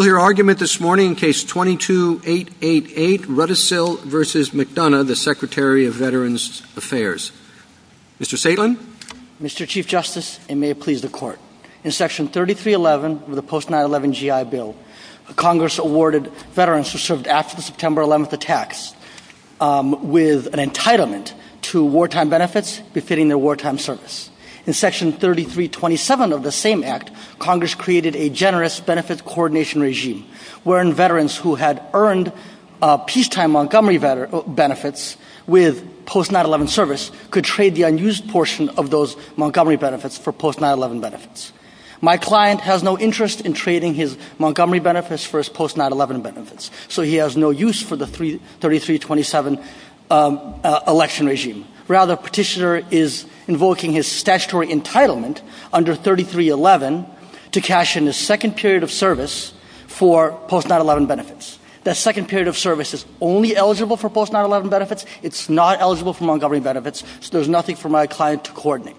We'll hear argument this morning in Case 22-888, Rudisill v. McDonough, the Secretary of Veterans Affairs. Mr. Tseytlin? Mr. Chief Justice, and may it please the Court, in Section 3311 of the Post-9-11 GI Bill, Congress awarded veterans who served after the September 11th attacks um, with an entitlement to wartime benefits befitting their wartime service. In Section 3327 of the same Act, Congress created a generous benefits coordination regime wherein veterans who had earned uh, peacetime Montgomery uh, benefits with post-9-11 service could trade the unused portion of those Montgomery benefits for post-9-11 benefits. My client has no interest in trading his Montgomery benefits for his post-9-11 benefits, so he has no use for the 3327 um, uh, election regime. Rather, Petitioner is invoking his statutory entitlement under 3311 to cash in his second period of service for post-9-11 benefits. That second period of service is only eligible for post-9-11 benefits. It's not eligible for Montgomery benefits, so there's nothing for my client to coordinate.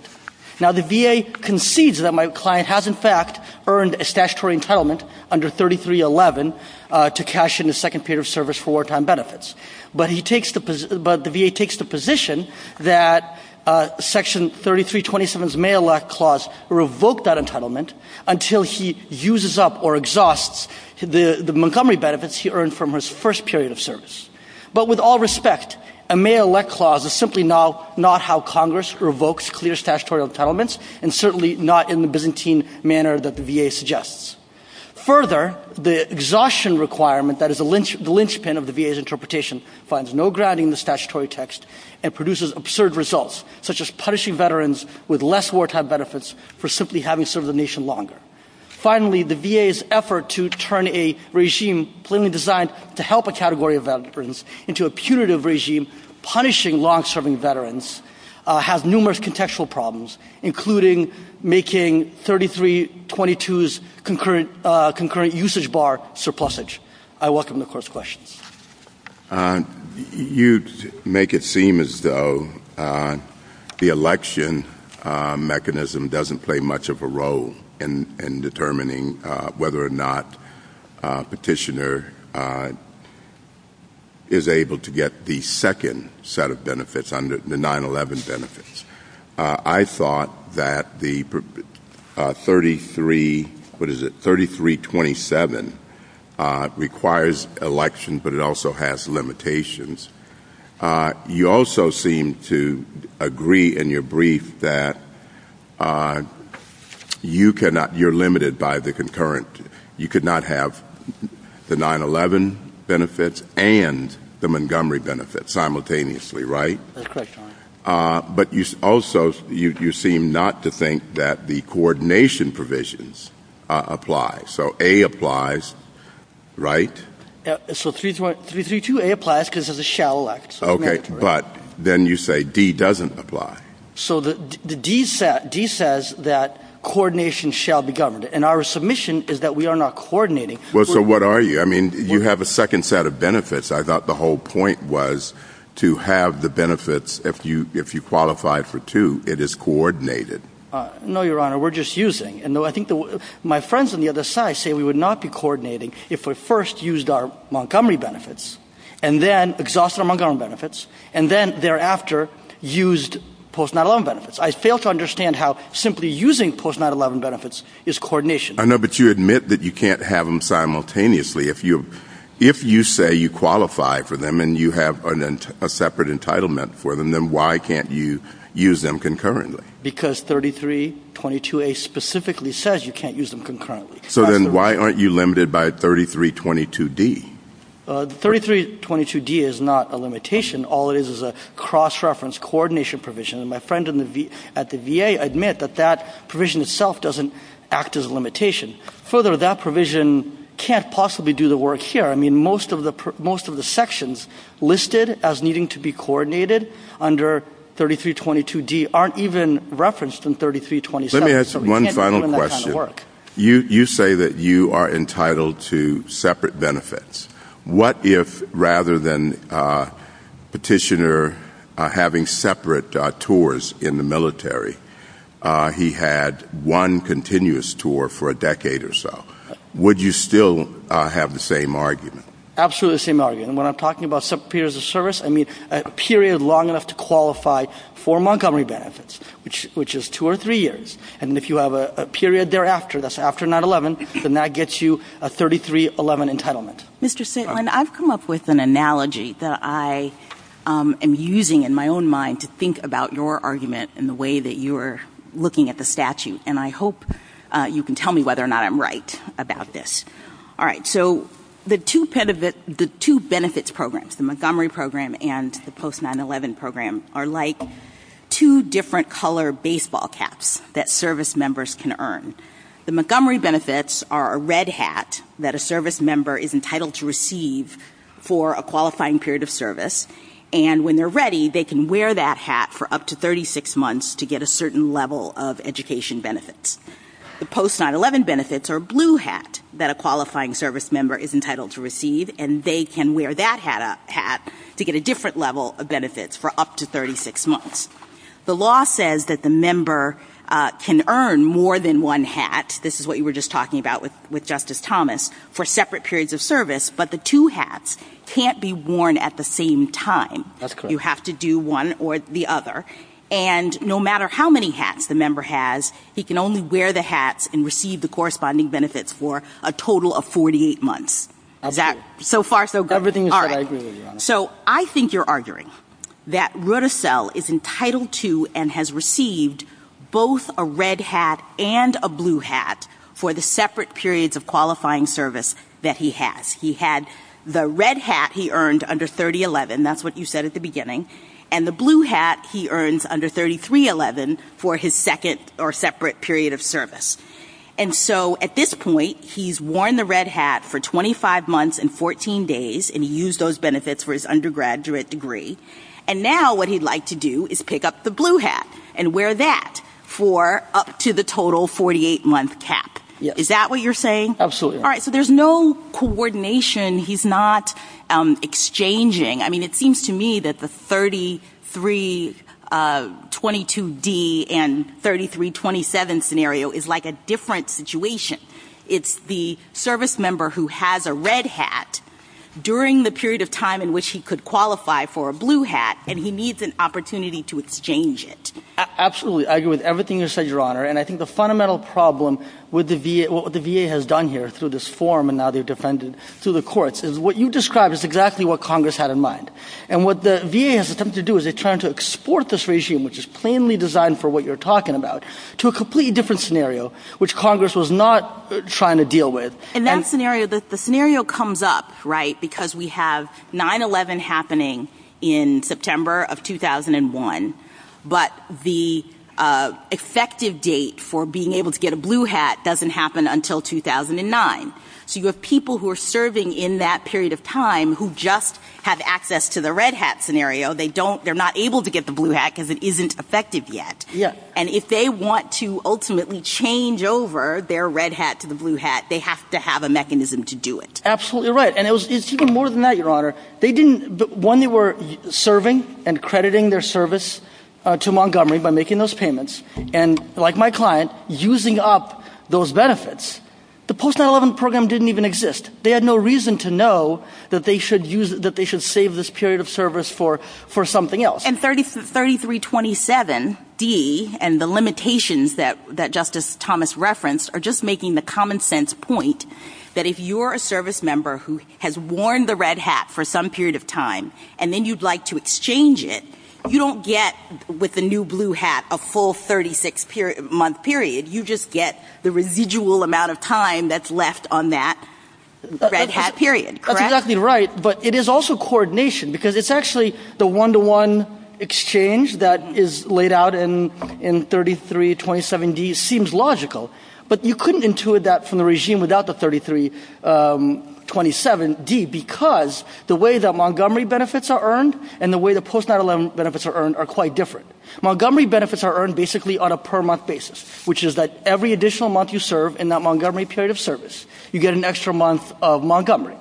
Now, the VA concedes that my client has, in fact, earned a statutory entitlement under 3311 uh, to cash in his second period of service for wartime benefits. But the VA takes the position that Uh, section 3327's May-elect clause revoked that entitlement until he uses up or exhausts the Montgomery benefits he earned from his first period of service. But with all respect, a May-elect clause is simply not how Congress revokes clear statutory entitlements, and certainly not in the Byzantine manner that the VA suggests. Further, the exhaustion requirement that is the linchpin of the VA's interpretation finds no grounding in the statutory text and produces absurd results, such as punishing veterans with less wartime benefits for simply having served the nation longer. Finally, the VA's effort to turn a regime plainly designed to help a category of veterans into a punitive regime punishing long-serving veterans uh, has numerous contextual problems, including making 3322's uh, concurrent usage bar surplusage. I welcome the Court's questions. Uh, you make it seem as though uh, the election mechanism doesn't play much of a role in determining whether or not a petitioner is able to get the second set of benefits under the 9-11 benefits. I thought that the Uh, 3327 uh, requires election, but it also has limitations. Uh, you also seem to agree in your brief that you cannot, you're limited by the concurrent. You could not have the 9-11 benefits and the Montgomery benefits simultaneously, right? That's correct, Your Honor. Uh, but you also you seem not to think that the coordination provisions uh, apply. So A applies, right? Uh, so 332A applies because it's a shall elect. Okay, but then you say D doesn't apply. So the D says that coordination shall be governed, and our submission is that we are not coordinating. Well, so what are you? I mean, you have a second set of benefits. I thought the whole point was to have the benefits, if you qualified for two, it is coordinated. Uh, no, Your Honor, we're just using. And I think my friends on the other side say we would not be coordinating if we first used our Montgomery benefits and then exhausted our Montgomery benefits and then thereafter used post-9-11 benefits. I fail to understand how simply using post-9-11 benefits is coordination. I know, but you admit that you can't have them simultaneously. If you say you qualify for them and you have a separate entitlement for them, then why can't you use them concurrently? Because 3322A specifically says you can't use them concurrently. So then why aren't you limited by 3322D? 3322D uh, is not a limitation. All it is is a cross-reference coordination provision. And my friend at the VA admit that that provision itself doesn't act as a limitation. Further, that provision can't possibly do the work here. I mean, most of the sections listed as needing to be coordinated under 3322D aren't even referenced in 3327. Let me ask one final question. You say that you are entitled to separate benefits. What if, rather than uh, petitioner uh, having separate uh, tours in the military, he had one continuous tour for a decade or so? Would you still have the same argument? Absolutely the same argument. When I'm talking about separate periods of service, I mean a period long enough to qualify for Montgomery benefits, which, which is two or three years. And if you have a, a period thereafter, that's after 9-11, then that gets you a 33-11 entitlement. Mr. Tseytlin, I've come up with an analogy that I um, am using in my own mind to think about your argument and the way that you're looking at the statute. And I hope uh, Uh, you can tell me whether or not I'm right about this. All right, so the two, benefits programs, the Montgomery program and the post 9-11 program, are like two different color baseball caps that service members can earn. The Montgomery benefits are a red hat that a service member is entitled to receive for a qualifying period of service. And when they're ready, they can wear that hat for up to 36 months to get a certain level of education benefits. The post 9-11 benefits are a blue hat that a qualifying service member is entitled to receive, and they can wear that hat, hat to get a different level of benefits for up to 36 months. The law says that the member uh, can earn more than one hat. This is what you were just talking about with, with Justice Thomas for separate periods of service, but the two hats can't be worn at the same time. That's correct. You have to do one or the other. And no matter how many hats the member has, he can only wear the hats and receive the corresponding benefits for a total of 48 months. Is that so far so good? Everything right. I agree with you, Honor. So I think you're arguing that Rudisill is entitled to and has received both a red hat and a blue hat for the separate periods of qualifying service that he has. He had the red hat he earned under 3011. That's what you said at the beginning and the blue hat he earns under 3311 for his second or separate period of service. And so at this point, he's worn the red hat for 25 months and 14 days, and he used those benefits for his undergraduate degree. And now what he'd like to do is pick up the blue hat and wear that for up to the total 48 month cap. Is that what you're saying? Absolutely. All right. So there's no coordination. He's not um, exchanging. I mean, it seems to me that the 33 uh, 22D and 3327 scenario is like a different situation. It's the service member who has a red hat during the period of time in which he could qualify for a blue hat, and he needs an opportunity to exchange it. Absolutely. I agree with everything you said, Your Honor. And I think the fundamental problem with the VA, what the VA has done here through this form, and now they've defended through the courts, is what you described is exactly what Congress had in mind. And what the VA has attempted to do is they're trying to export this regime, which is plainly designed for what you're talking about, to a completely different scenario, which Congress was not uh, trying to deal with. In that scenario, the, scenario comes up, right, because we have 9-11 happening in September of 2001, but the effective date for being able to get a blue hat doesn't happen until 2009. So you have people who are serving in that period of time who just have access to the red hat scenario. They don't, they're not able to get the blue hat because it isn't effective yet. Yeah. And if they want to ultimately change over their red hat to the blue hat, they have to have a mechanism to do it. Absolutely right. And it was, it's even more than that, Your Honor. They didn't, when they were serving and crediting their service uh, Uh, to Montgomery by making those payments, and like my client, using up those benefits. The post 9/11 program didn't even exist. They had no reason to know that they should use that they should save this period of service for something else. And 3327D and the limitations that that Justice Thomas referenced are just making the common sense point that if you're a service member who has worn the red hat for some period of time and then you'd like to exchange it, you don't get with the new blue hat a full 36-month period. You just get the residual amount of time that's left on that red hat period, correct? That's exactly right, but it is also coordination because it's actually the one-to-one exchange that is laid out in, in 3327D seems logical. But you couldn't intuit that from the regime without the 33 um, 27D because the way that Montgomery benefits are earned and the way the post 9/11 benefits are earned are quite different. Montgomery benefits are earned basically on a per month basis, which is that every additional month you serve in that Montgomery period of service, you get an extra month of Montgomery.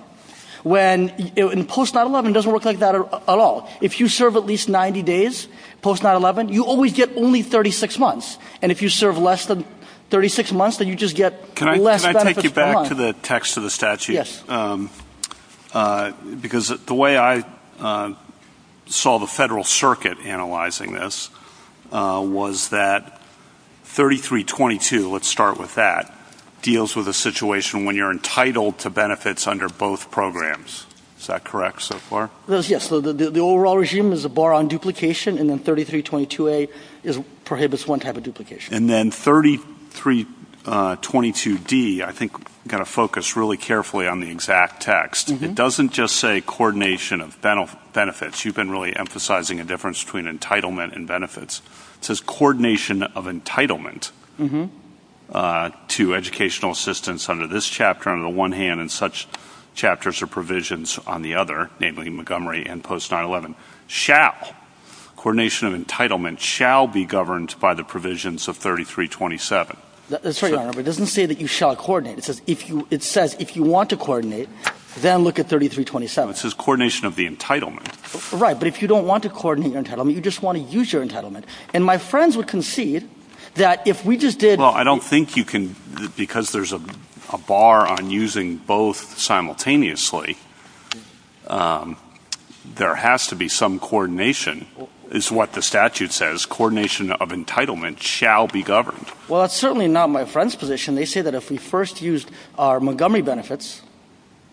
When in post 9/11 doesn't work like that at all. If you serve at least 90 days post 9/11, you always get only 36 months, and if you serve less than 36 months, then you just get can I, less Can I take you back to the text of the statute? Yes. Um, uh, because the way I uh, saw the Federal Circuit analyzing this uh, was that 3322, let's start with that, deals with a situation when you're entitled to benefits under both programs. Is that correct so far? Yes. The, overall regime is a bar on duplication, and then 3322A is prohibits one type of duplication. And then 3322D, I think, got to focus really carefully on the exact text. Mm-hmm. It doesn't just say coordination of benefits. You've been really emphasizing a difference between entitlement and benefits. It says coordination of entitlement. Mm-hmm. Uh, to educational assistance under this chapter on the one hand and such chapters or provisions on the other, namely Montgomery and post 9/11, shall coordination of entitlement shall be governed by the provisions of 3327. That's right, Your Honor. But it doesn't say that you shall coordinate. It says if you it says if you want to coordinate, then look at 3327. It says coordination of the entitlement. Right, but if you don't want to coordinate your entitlement, you just want to use your entitlement. And my friends would concede that if we just did Well, I don't think you can because there's a a bar on using both simultaneously, um, there has to be some coordination, is what the statute says. Coordination of entitlement shall be governed. Well, that's certainly not my friend's position. They say that if we first used our Montgomery benefits,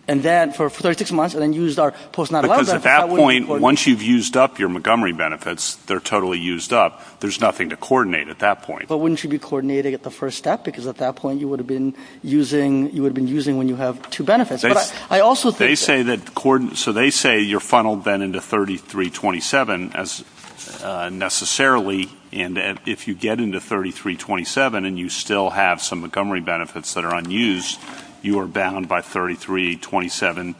and then for 36 months, and then used our post 9 Because at that point, once you've used up your Montgomery benefits, they're totally used up. There's nothing to coordinate at that point. But wouldn't you be coordinating at the first step? Because at that point, you would have been using you would have been using when you have two benefits. But I, also think they say that so they say you're funneled then into 3327 as Uh, necessarily. And if you get into 3327 and you still have some Montgomery benefits that are unused, you are bound by 3327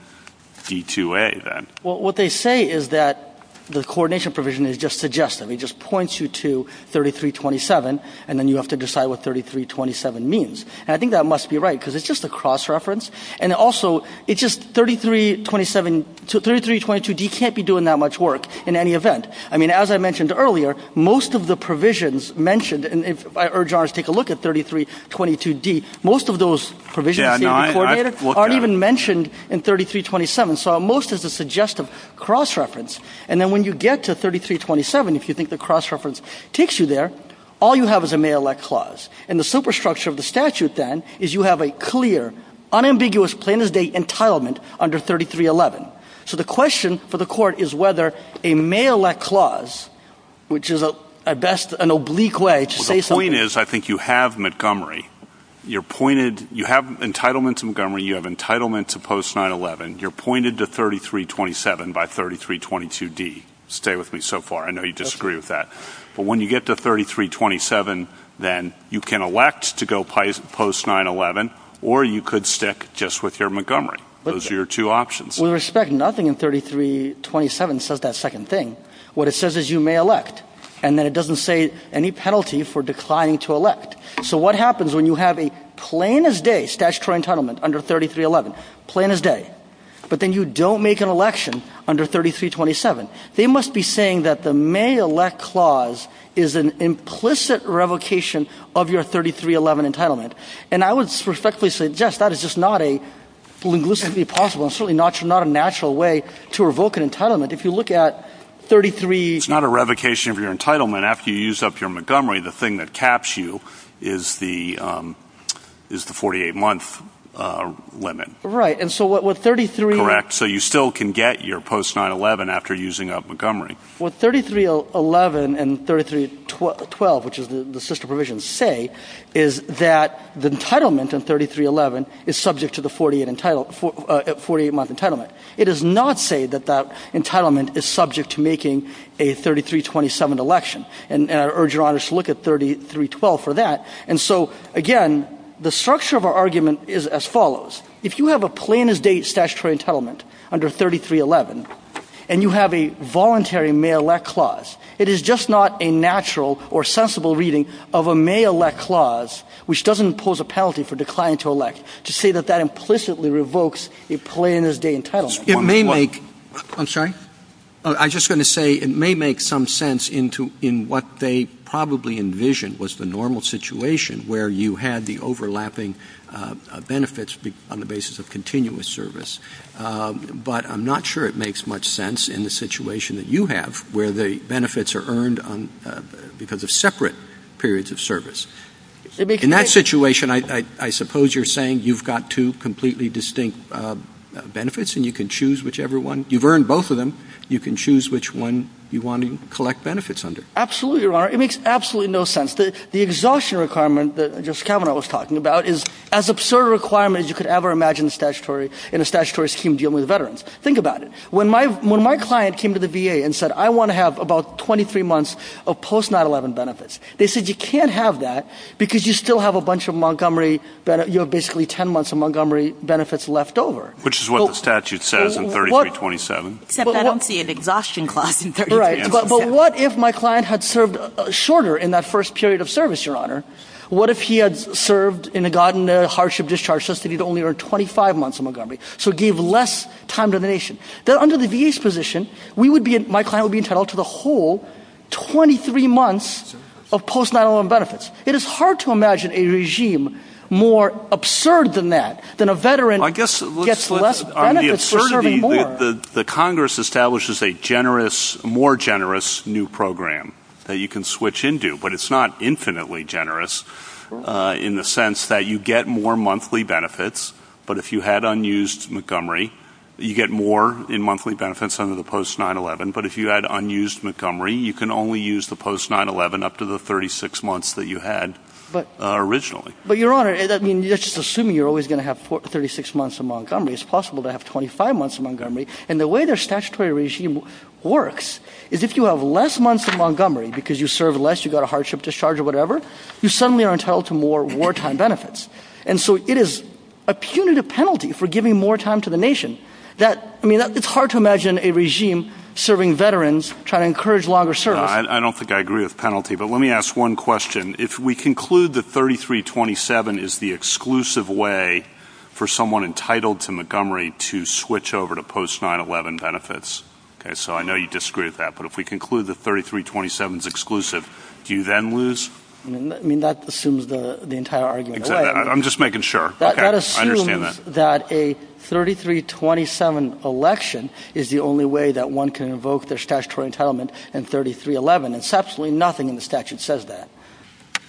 D2A then. Well, what they say is that the coordination provision is just suggestive. It just points you to 3327, and then you have to decide what 3327 means. And I think that must be right, because it's just a cross-reference. And also, it's just 3327, 3322D can't be doing that much work in any event. I mean, as I mentioned earlier, most of the provisions mentioned, and if I urge ours to take a look at 3322D, most of those provisions aren't even mentioned in 3327. So most is a suggestive cross-reference. And then when you get to 3327, if you think the cross-reference takes you there, all you have is a may elect clause. And the superstructure of the statute then is you have a clear, unambiguous, plain as day entitlement under 3311. So the question for the court is whether a may elect clause, which is at best an oblique way to say something. The point is, I think you have Montgomery you're pointed, you have entitlement to Montgomery, you have entitlement to post 9-11, you're pointed to 3327 by 3322D. Stay with me so far. I know you disagree with that. But when you get to 3327, then you can elect to go post 9-11, or you could stick just with your Montgomery. Those are your two options. With respect, nothing in 3327 says that second thing. What it says is you may elect and then it doesn't say any penalty for declining to elect. So what happens when you have a plain as day statutory entitlement under 3311, plain as day, but then you don't make an election under 3327? They must be saying that the may elect clause is an implicit revocation of your 3311 entitlement. And I would respectfully suggest that is just not a linguistically possible and certainly not, not a natural way to revoke an entitlement. If you look at 33... It's not a revocation of your entitlement. After you use up your Montgomery, the thing that caps you is the um, 48-month limit. Right. And so what, what 33. Correct. So you still can get your post 9 11 after using up Montgomery. What 3311 and 3312, which is the, sister provisions, say is that the entitlement in 3311 is subject to the 48, entitle, uh, 48 month entitlement. It does not say that that entitlement is subject to making a 3327 election. And, and I urge your honors to look at 3312 for that. And so, again, the structure of our argument is as follows. If you have a plain as day statutory entitlement under 3311, and you have a voluntary may elect clause, it is just not a natural or sensible reading of a may elect clause which doesn't impose a penalty for declining to elect to say that that implicitly revokes a plain as day entitlement. It may make, I'm sorry? Oh, I was just going to say it may make some sense into in what they probably envisioned was the normal situation where you had the overlapping uh, benefits on the basis of continuous service. Um, but I'm not sure it makes much sense in the situation that you have, where the benefits are earned on, uh, because of separate periods of service. In that situation, I, I, I, suppose you're saying you've got two completely distinct uh, benefits, and you can choose whichever one. You've earned both of them. You can choose which one you want to collect benefits under. Absolutely, Your Honor. It makes absolutely no sense. The, the exhaustion requirement that Justice Kavanaugh was talking about is as absurd a requirement as you could ever imagine in, a statutory scheme dealing with veterans. Think about it. When my, client came to the VA and said, I want to have about 23 months of post 9-11 benefits, they said you can't have that because you still have a bunch of Montgomery, you have basically 10 months of Montgomery benefits left over. Which is what the statute says in 3327. Except I don't see an exhaustion clause in 3327. Right. But, but what if my client had served uh, shorter in that first period of service, Your Honor? What if he had served and gotten a hardship discharge such that he'd only earned 25 months in Montgomery, so gave less time to the nation? Then under the VA's position, we would be, my client would be entitled to the whole 23 months of post 9/11 benefits. It is hard to imagine a regime more absurd than that, than a veteran gets less benefits for serving more. The, Congress establishes a generous, more generous new program that you can switch into, but it's not infinitely generous uh, in the sense that you get more monthly benefits, but if you had unused Montgomery, you get more in monthly benefits under the post 9-11, but if you had unused Montgomery, you can only use the post 9-11 up to the 36 months that you had Uh, originally. But, Your Honor, I mean, that's just assuming you're always going to have 36 months of Montgomery. It's possible to have 25 months of Montgomery. And the way their statutory regime works is if you have less months of Montgomery because you served less, you got a hardship discharge or whatever, you suddenly are entitled to more wartime benefits. And so it is a punitive penalty for giving more time to the nation. That, I mean, it's hard to imagine a regime serving veterans, trying to encourage longer service. I, I, don't think I agree with penalty, but let me ask one question. If we conclude that 3327 is the exclusive way for someone entitled to Montgomery to switch over to post 9-11 benefits, okay, so I know you disagree with that, but if we conclude that 3327 is exclusive, do you then lose? I mean, that assumes the, the entire argument exactly. I am just making sure. That, okay. that assumes that. that a 3327 election is the only way that one can invoke their statutory entitlement in 3311. It's absolutely nothing in the statute says that.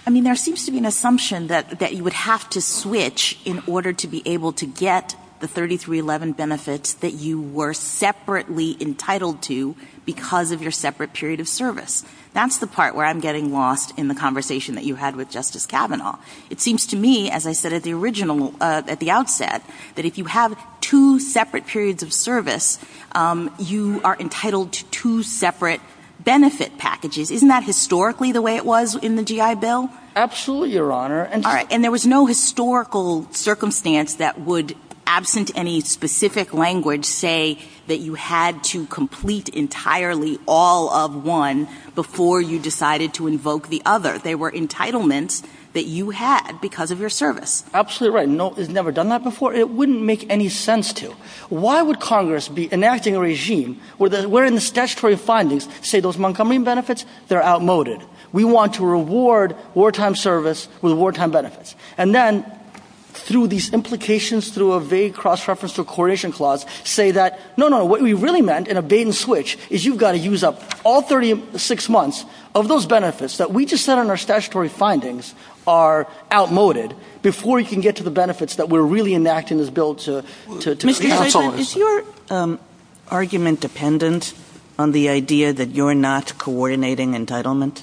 I mean, there seems to be an assumption that, that you would have to switch in order to be able to get the 3311 benefits that you were separately entitled to because of your separate period of service. That's the part where I'm getting lost in the conversation that you had with Justice Kavanaugh. It seems to me, as I said at the original, uh, at the outset, that if you have two separate periods of service, um, you are entitled to two separate benefit packages. Isn't that historically the way it was in the GI Bill? Absolutely, Your Honor. All right. And there was no historical circumstance that would absent any specific language, say that you had to complete entirely all of one before you decided to invoke the other. They were entitlements that you had because of your service. Absolutely right. No, it's never done that before. It wouldn't make any sense to. Why would Congress be enacting a regime where, in the statutory findings say those Montgomery benefits, they're outmoded. We want to reward wartime service with wartime benefits. And then through these implications through a vague cross-reference to a coordination clause say that, no, no, no what we really meant in a bait and switch is you've got to use up all 36 months of those benefits that we just said in our statutory findings are outmoded before you can get to the benefits that we're really enacting this bill to, to, to Mr. President, is your um, argument dependent on the idea that you're not coordinating entitlement?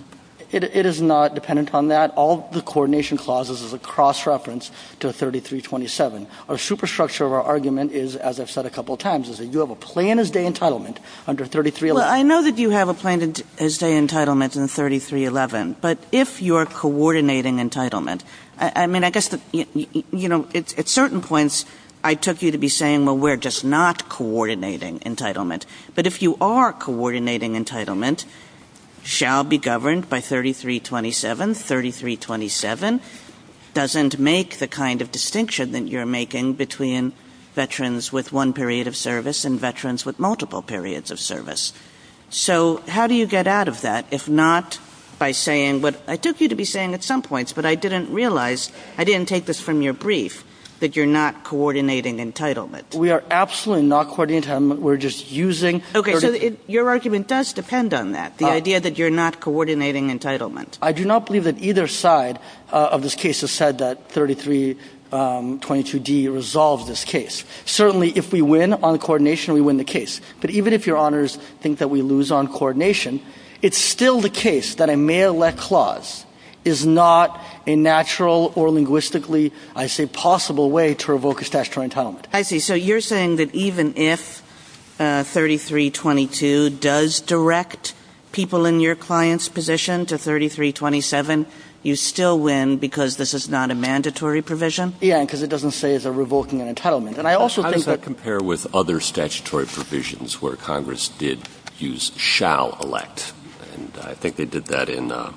It, is not dependent on that. All the coordination clauses is a cross-reference to 3327. Our superstructure of our argument is, as I've said a couple of times, is that you have a plain as day entitlement under 3311. Well, I know that you have a plain as day entitlement in 3311, but if you're coordinating entitlement, I, mean, I guess you know, at certain points, I took you to be saying, well, we're just not coordinating entitlement. But if you are coordinating entitlement, shall be governed by 3327. 3327 doesn't make the kind of distinction that you're making between veterans with one period of service and veterans with multiple periods of service. So how do you get out of that if not by saying what I took you to be saying at some points, but I didn't realize, I didn't take this from your brief, that you're not coordinating entitlement. We are absolutely not coordinating entitlement. We're just using — Okay, so your argument does depend on that, the uh, idea that you're not coordinating entitlement. I do not believe that either side uh, of this case has said that 3322D um, resolves this case. Certainly, if we win on coordination, we win the case. But even if Your Honors think that we lose on coordination, it's still the case that a may-elect clause is not a natural or linguistically, I say, possible way to revoke a statutory entitlement. I see. So you're saying that even if uh, 3322 does direct people in your client's position to 3327, you still win because this is not a mandatory provision? Yeah, because it doesn't say it's a revoking an entitlement. And I also think that — How does that compare with other statutory provisions where Congress did use shall elect? And I think they did that in uh,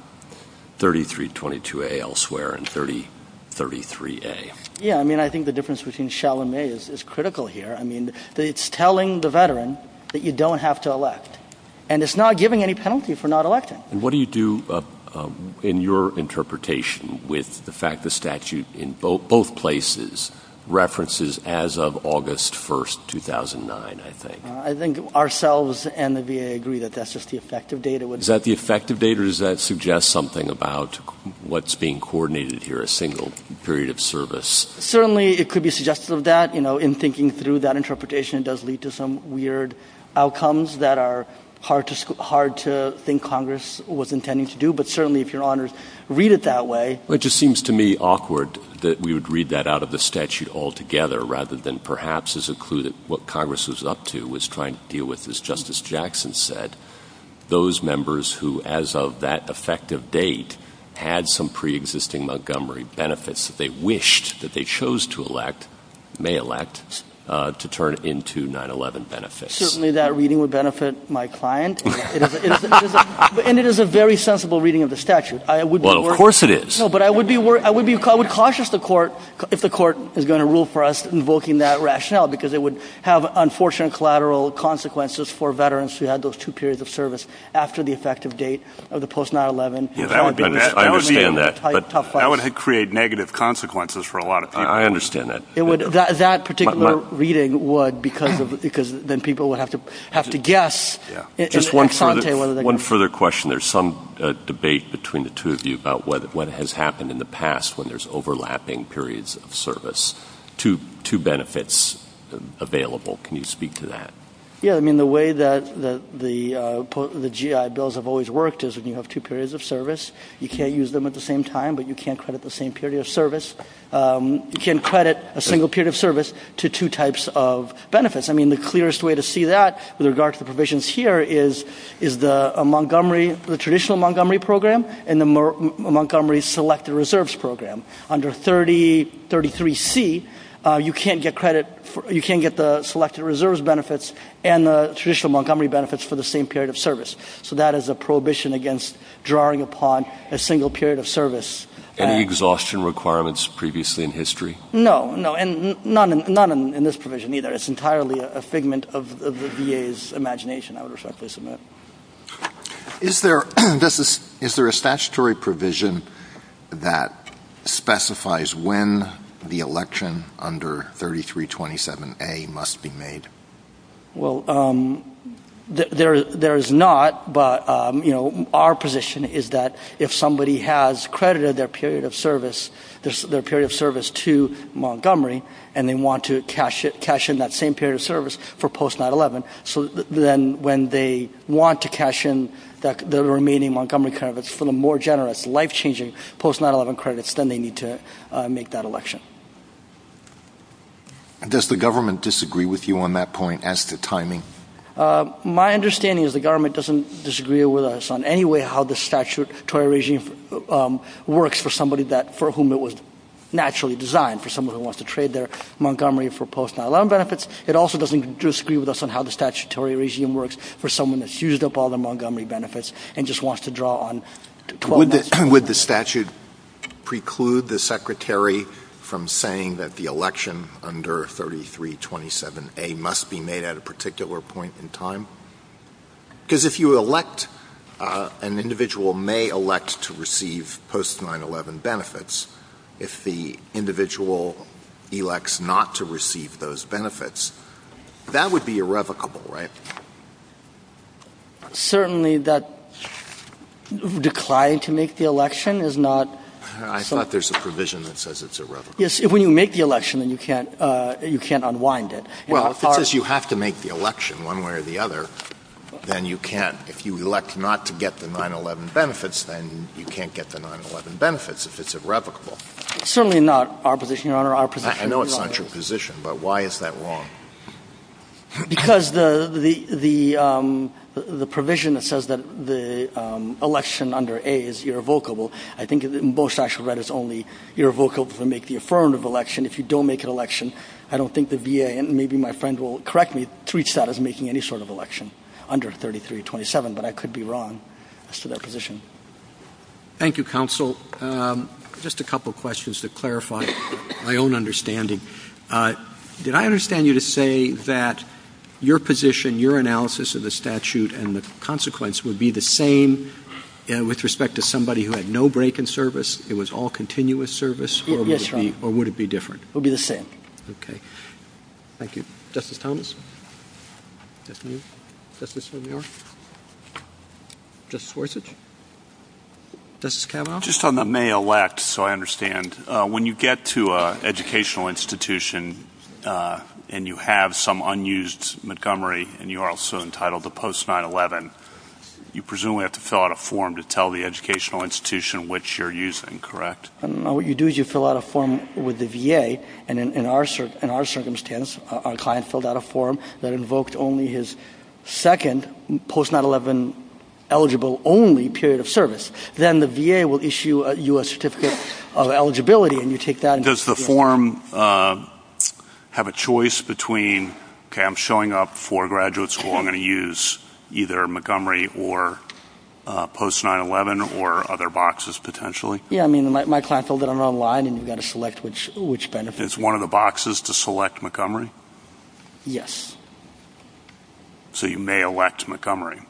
3322A elsewhere and 3033A. Yeah, I mean, I think the difference between shall and may is critical here. I mean, it's telling the veteran that you don't have to elect. And it's not giving any penalty for not electing. And what do you do uh, uh, in your interpretation with the fact the statute in both places references as of August 1st, 2009, I think? Uh, I think ourselves and the VA agree that that's just the effective date. Is that the effective date, or does that suggest something about what's being coordinated here, a single period of service? Certainly, it could be suggestive of that. You know, in thinking through that interpretation, it does lead to some weird outcomes that are hard to think Congress was intending to do. But certainly, if Your Honors read it that way — it just seems to me awkward that we would read that out of the statute altogether rather than perhaps as a clue that what Congress was up to was trying to deal with, as Justice Jackson said, those members who, as of that effective date, had some preexisting Montgomery benefits that they wished that they chose to elect, may elect, Uh, to turn into 9-11 benefits. Certainly, that reading would benefit my client. And it is a very sensible reading of the statute. Well, of course it is. No, but I would be — I would caution the Court, if the Court is going to rule for us, invoking that rationale, because it would have unfortunate collateral consequences for veterans who had those two periods of service after the effective date of the post-9-11. Yeah, that — I understand that. But that would create negative consequences for a lot of people. I understand that. It would — that particular reading would, because of — because then people would have to — have to guess — Just one further question. There's some uh, debate between the two of you about what has happened in the past when there's overlapping periods of service, two benefits uh, available. Can you speak to that? Yeah, I mean, the way that the uh, GI bills have always worked is when you have two periods of service, you can't use them at the same time, but you can't credit the same period of service. Um, you can't credit a single period of service to two types of benefits. I mean, the clearest way to see that with regard to the provisions here is is the uh, Montgomery — the traditional Montgomery program and the Montgomery Selected Reserves program. Under 30, 33C, uh, you can't get credit — you can't get the Selected Reserves benefits and the traditional Montgomery benefits for the same period of service. So that is a prohibition against drawing upon a single period of service. Any uh, exhaustion requirements previously in history? No, no, and none in this provision either. It's entirely a figment of the VA's imagination, I would respectfully submit. Is there — is there a statutory provision that specifies when the election under 3327A must be made? Well, um, there is not, but, um, you know, our position is that if somebody has credited their period of service — their period of service to Montgomery and they want to cash in that same period of service for post-9-11, so then when they want to cash in the remaining Montgomery credits for the more generous, life-changing post-9-11 credits, then they need to uh, make that election. Does the government disagree with you on that point as to timing? Uh, my understanding is the government doesn't disagree with us on any way how the statutory regime um, works for somebody that — for whom it was naturally designed, for someone who wants to trade their Montgomery for post-9-11 benefits. It also doesn't disagree with us on how the statutory regime works for someone that's used up all their Montgomery benefits and just wants to draw on 12 months. Would the statute preclude the Secretary from saying that the election under 3327A must be made at a particular point in time? Because if you elect uh, an individual may elect to receive post-9-11 benefits. If the individual elects not to receive those benefits, that would be irrevocable, right? Certainly that decline to make the election is not... I thought there's a provision that says it's irrevocable. Yes, when you make the election, then you can't uh, unwind it. Well, if it says you have to make the election one way or the other, then you can't. If you elect not to get the 9-11 benefits, then you can't get the 9-11 benefits if it's irrevocable. Certainly not our position, Your Honor. I know it's not your position, but why is that wrong? Because the um, provision that says that the um, election under A is irrevocable, I think most actual right is only irrevocable to make the affirmative election. If you don't make an election, I don't think the VA, and maybe my friend will correct me, treats that as making any sort of election under 3327, but I could be wrong as to that position. Thank you, counsel. Um, just a couple questions to clarify my own understanding. Uh, did I understand you to say that your position, your analysis of the statute and the consequence would be the same uh, with respect to somebody who had no break in service? It was all continuous service? Yes, Your Honor. Or would it be different? It would be the same. Okay. Thank you. Justice Thomas? Justice Sotomayor? Justice Gorsuch? Justice Kavanaugh? Just on the may elect, so I understand, uh, when you get to an educational institution Uh, and you have some unused Montgomery and you are also entitled to post-9-11, you presumably have to fill out a form to tell the educational institution which you're using, correct? No, What you do is you fill out a form with the VA, and in our circumstance, uh, our client filled out a form that invoked only his second post-9-11 eligible only period of service. Then the VA will issue you a U.S. certificate of eligibility, and you take that... Does the form uh, have a choice between, okay, I'm showing up for graduate school, I'm going to use either Montgomery or post-9-11 or other boxes potentially? Yeah, I mean, my client filled it out online, and you've got to select which benefit. Is one of the boxes to select Montgomery? Yes. So you may elect Montgomery?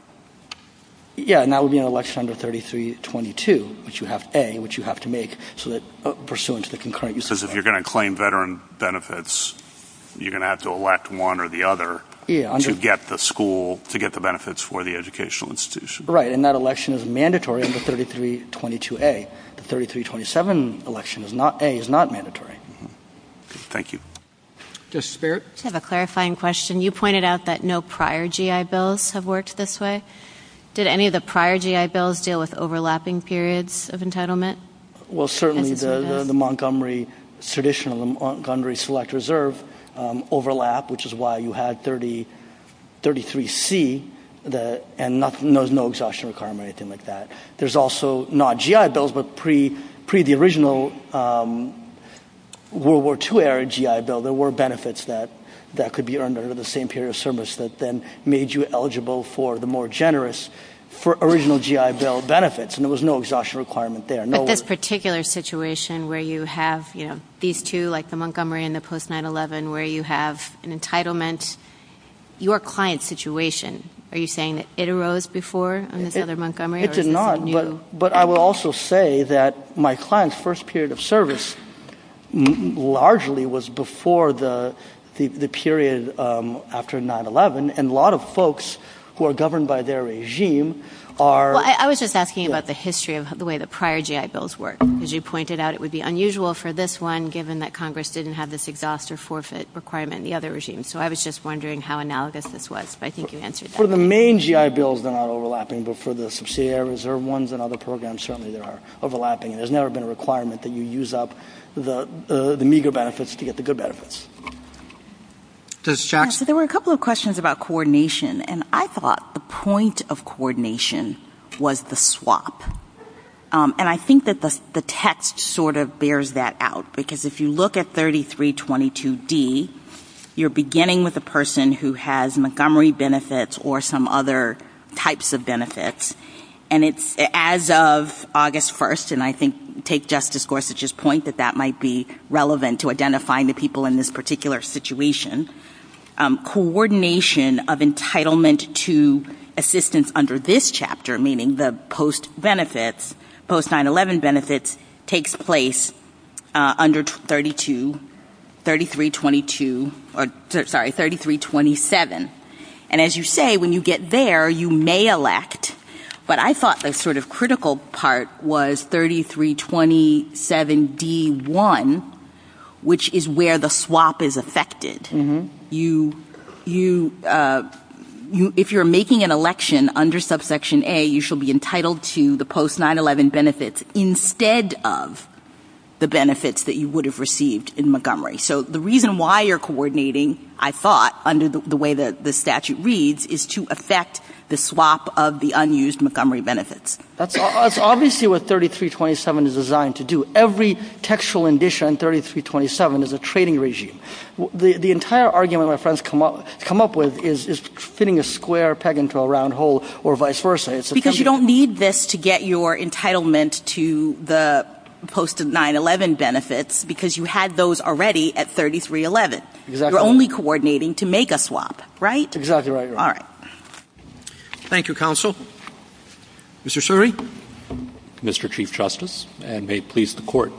Yeah, and that would be an election under 3322, which you have A, which you have to make so that uh pursuant to the concurrent use... Because if you're going to claim veteran benefits, you're going to have to elect one or the other to get the school, to get the benefits for the educational institution. Right, and that election is mandatory under 3322A. The 3327 election is not A, is not mandatory. Mm-hmm. Thank you. Justice Barrett? I have a clarifying question. You pointed out that no prior GI bills have worked this way. Did any of the prior GI bills deal with overlapping periods of entitlement? Well, certainly the Montgomery traditional, Montgomery Select Reserve Um, overlap, which is why you had 33C, and there's no exhaustion requirement or anything like that. There's also not GI bills, but pre the original um, World War II era GI bill, there were benefits that could be earned under the same period of service that then made you eligible for the more generous original GI bill benefits, and there was no exhaustion requirement there. But this particular situation where you have you know, these two, like the Montgomery and the post-9-11, where you have an entitlement, your client's situation, are you saying that it arose before on this other Montgomery? It did not, but I will also say that my client's first period of service largely was before the period um, after 9-11, and a lot of folks who are governed by their regime are... Well, I was just asking about the history of the way the prior GI bills work. As you pointed out, it would be unusual for this one, given that Congress didn't have this exhaust or forfeit requirement in the other regime. So I was just wondering how analogous this was, but I think you answered that. For the main GI bills, they're not overlapping, but for the subsidiary reserve ones and other programs, certainly they are overlapping. And there's never been a requirement that you use up the uh, meager benefits to get the good benefits. There were a couple of questions about coordination, and I thought the point of coordination was the swap. Um, and I think that the text sort of bears that out, because if you look at 3322D, you're beginning with a person who has Montgomery benefits or some other types of benefits, and it's as of August 1st, and I think take Justice Gorsuch's point that that might be relevant to identifying the people in this particular situation. Um, coordination of entitlement to assistance under this chapter, meaning the post-benefits, post-9-11 benefits, takes place uh, under 32, 3322, or sorry, 3327. And as you say, when you get there, you may elect, but I thought the sort of critical part was 3327D1, which is where the swap is affected. Mm-hmm. Uh, if you're making an election under subsection A, you shall be entitled to the post-9-11 benefits instead of the benefits that you would have received in Montgomery. So the reason why you're coordinating, I thought, under the way that the statute reads, is to affect the swap of the unused Montgomery benefits. That's obviously what 3327 is designed to do. Every textual indicia in 3327 is a trading regime. The entire argument my friends come up with is fitting a square peg into a round hole or vice versa. It's Because you don't need this to get your entitlement to the post-9-11 benefits because you had those already at 3311. You're only coordinating to make a swap, right? Exactly right. All right. Thank you, counsel. Mr. Suri? Mr. Chief Justice, and may it please the Court,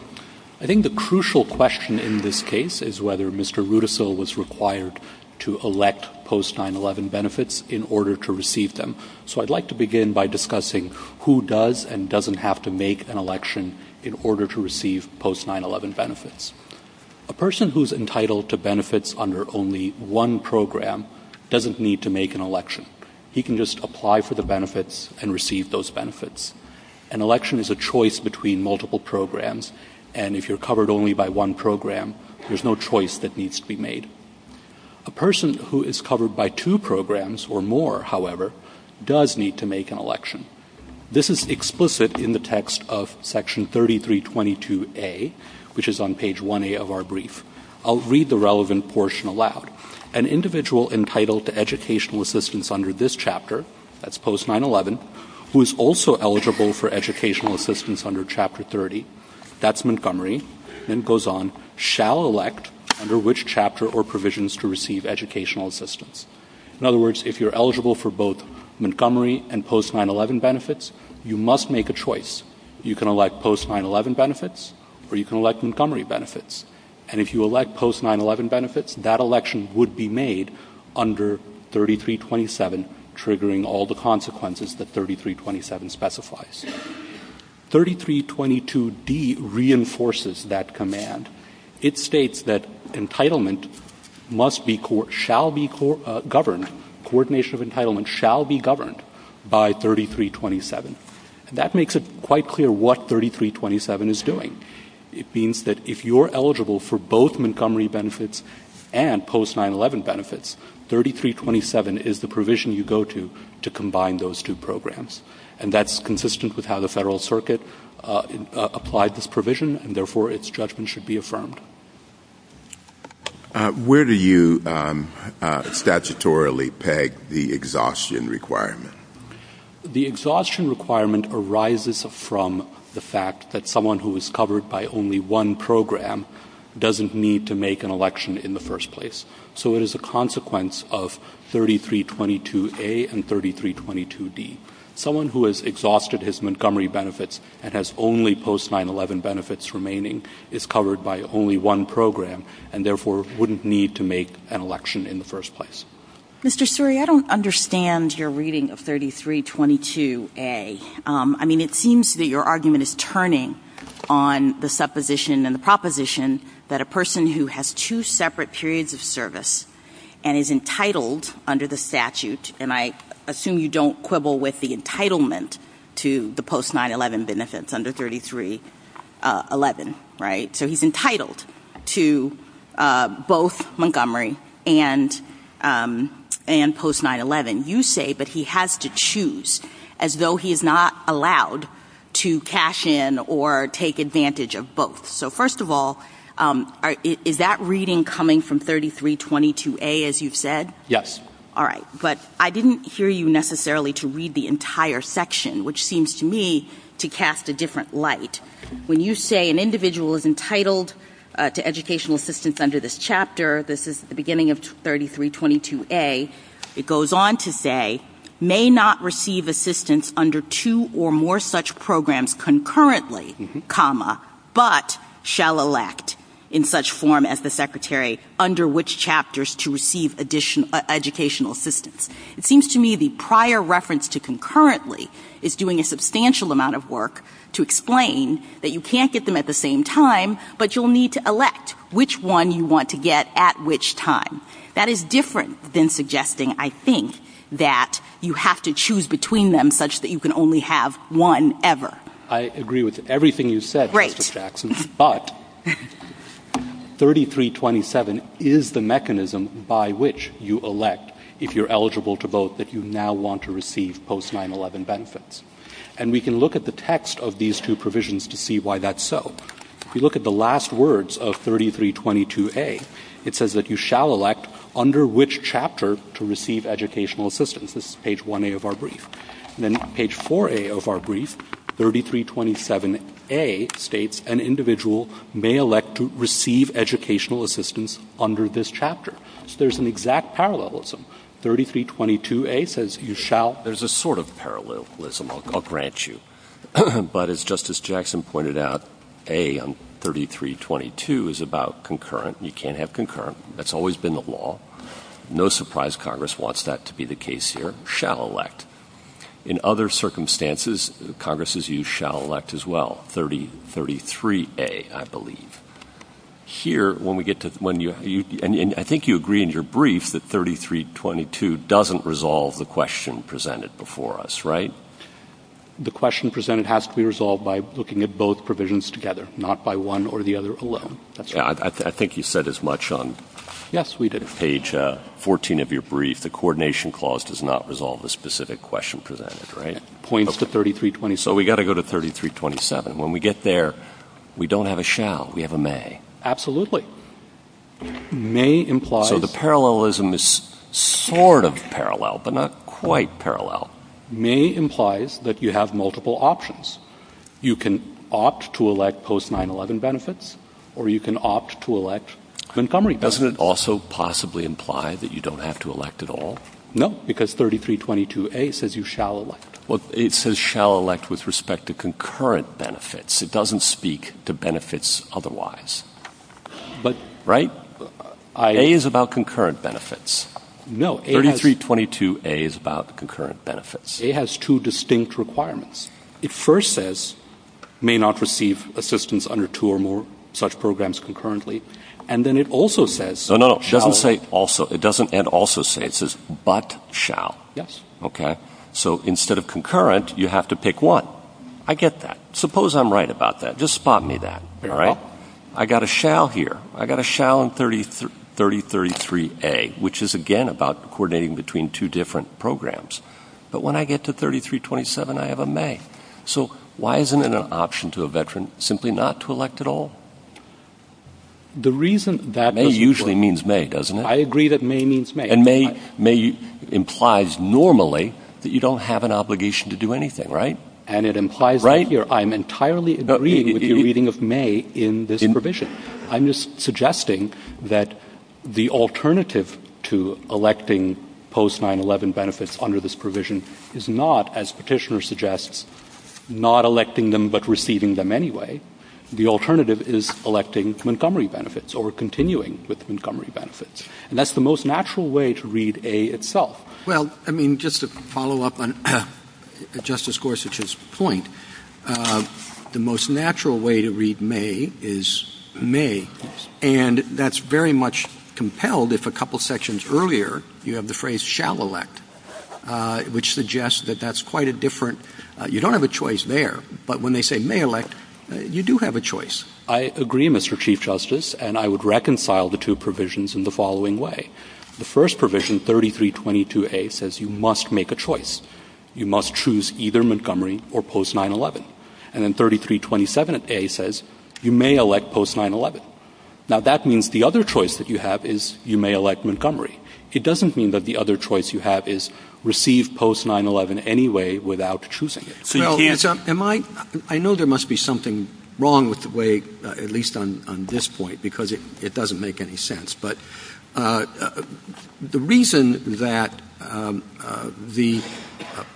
I think the crucial question in this case is whether Mr. Rudisill was required to elect post-9-11 benefits in order to receive them. So I'd like to begin by discussing who does and doesn't have to make an election in order to receive post-9-11 benefits. A person who's entitled to benefits under only one program doesn't need to make an election. He can just apply for the benefits and receive those benefits. An election is a choice between multiple programs, and if you're covered only by one program, there's no choice that needs to be made. A person who is covered by two programs or more, however, does need to make an election. This is explicit in the text of Section 3322A, which is on page 1A of our brief. I'll read the relevant portion aloud. An individual entitled to educational assistance under this chapter, that's post-9-11, who is also eligible for educational assistance under Chapter 30, that's Montgomery, then goes on, shall elect under which chapter or provisions to receive educational assistance. In other words, if you're eligible for both Montgomery and post-9-11 benefits, you must make a choice. You can elect post-9-11 benefits or you can elect Montgomery benefits. And if you elect post-9-11 benefits, that election would be made under 3327, triggering all the consequences that 3327 specifies. 3322D reinforces that command. It states that entitlement must be, shall be uh, governed, coordination of entitlement shall be governed by 3327. That makes it quite clear what 3327 is doing. It means that if you're eligible for both Montgomery benefits and post-9-11 benefits, 3327 is the provision you go to to combine those two programs. And that's consistent with how the Federal Circuit uh, uh, applied this provision, and therefore its judgment should be affirmed. Uh, where do you um, statutorily peg the exhaustion requirement? The exhaustion requirement arises from the fact that someone who is covered by only one program doesn't need to make an election in the first place. So it is a consequence of 3322A and 3322D. Someone who has exhausted his Montgomery benefits and has only post-9-11 benefits remaining is covered by only one program and therefore wouldn't need to make an election in the first place. Mr. Suri, I don't understand your reading of 3322A. Um, I mean, it seems that your argument is turning on the supposition and the proposition that a person who has two separate periods of service and is entitled under the statute, and I assume you don't quibble with the entitlement to the post-9-11 benefits under 3311, uh, right? So he's entitled to uh, both Montgomery um, and post-9-11. You say but he has to choose as though he is not allowed to cash in or take advantage of both. So first of all, um, is that reading coming from 3322A, as you've said? Yes. All right. But I didn't hear you necessarily to read the entire section, which seems to me to cast a different light. When you say an individual is entitled Uh, to educational assistance under this chapter, this is the beginning of 3322A, it goes on to say may not receive assistance under two or more such programs concurrently, mm-hmm. comma, but shall elect in such form as the Secretary under which chapters to receive additional uh, educational assistance. It seems to me the prior reference to concurrently is doing a substantial amount of work to explain that you can't get them at the same time, but you'll need to elect which one you want to get at which time. That is different than suggesting, I think, that you have to choose between them such that you can only have one ever. I agree with everything you said, Justice Jackson, but 3327 is the mechanism by which you elect if you're eligible to vote that you now want to receive post-9-11 benefits. And we can look at the text of these two provisions to see why that's so. If you look at the last words of 3322A, it says that you shall elect under which chapter to receive educational assistance. This is page 1A of our brief. And then page 4A of our brief, 3327A states an individual may elect to receive educational assistance under this chapter. So there's an exact parallelism. 3322A says you shall. There's a sort of parallelism, I'll grant you. But as Justice Jackson pointed out, A on 3322 is about concurrent. You can't have concurrent. That's always been the law. No surprise Congress wants that to be the case here. Shall elect. In other circumstances, Congress has used shall elect as well. 3033A, I believe. Here, when we get to when you and I think you agree in your brief that 3322 doesn't resolve the question presented before us, right? The question presented has to be resolved by looking at both provisions together, not by one or the other alone. That's right. I think you said as much on page uh, 14 of your brief. The coordination clause does not resolve the specific question presented, right? Points to 3327. So we've got to go to 3327. When we get there, we don't have a shall. We have a may. Absolutely. May implies. So the parallelism is sort of parallel, but not quite parallel. May implies that you have multiple options. You can opt to elect post-9-11 benefits, or you can opt to elect Montgomery benefits. Doesn't it also possibly imply that you don't have to elect at all? No, because 3322A says you shall elect. Well, it says shall elect with respect to concurrent benefits. It doesn't speak to benefits otherwise. Right? A is about concurrent benefits. No. 3322A is about concurrent benefits. A has two distinct requirements. It first says may not receive assistance under two or more such programs concurrently. And then it also says No, no, no. It doesn't say also. It doesn't and also say. It says but shall. Yes. Okay. So instead of concurrent, you have to pick one. I get that. Suppose I'm right about that. Just spot me that. All right? I got a shall here. I got a shall in 3033A, which is, again, about coordinating between two different programs. But when I get to 3327, I have a may. So why isn't it an option to a veteran simply not to elect at all? The reason that May usually means may, doesn't it? I agree that may means may. And may implies normally that you don't have an obligation to do anything, right? And it implies that here. I'm entirely agreeing with your reading of may in this provision. I'm just suggesting that the alternative to electing post-9-11 benefits under this provision is not, as Petitioner suggests, not electing them but receiving them anyway. The alternative is electing Montgomery benefits or continuing with Montgomery benefits. And that's the most natural way to read A itself. Well, I mean, just to follow up on Justice Gorsuch's point, uh, the most natural way to read may is may. And that's very much compelled if a couple sections earlier you have the phrase shall elect, uh, which suggests that that's quite a different uh, – you don't have a choice there. But when they say may elect, you do have a choice. I agree, Mr. Chief Justice, and I would reconcile the two provisions in the following way. The first provision, 3322A, says you must make a choice. You must choose either Montgomery or post-9-11. And then 3327A says you may elect post-9-11. Now, that means the other choice that you have is you may elect Montgomery. It doesn't mean that the other choice you have is receive post-9-11 anyway without choosing it. So you can't – am I – I know there must be something wrong with the way, uh, at least on this point, because it doesn't make any sense. But Uh, uh, the reason that um, uh, the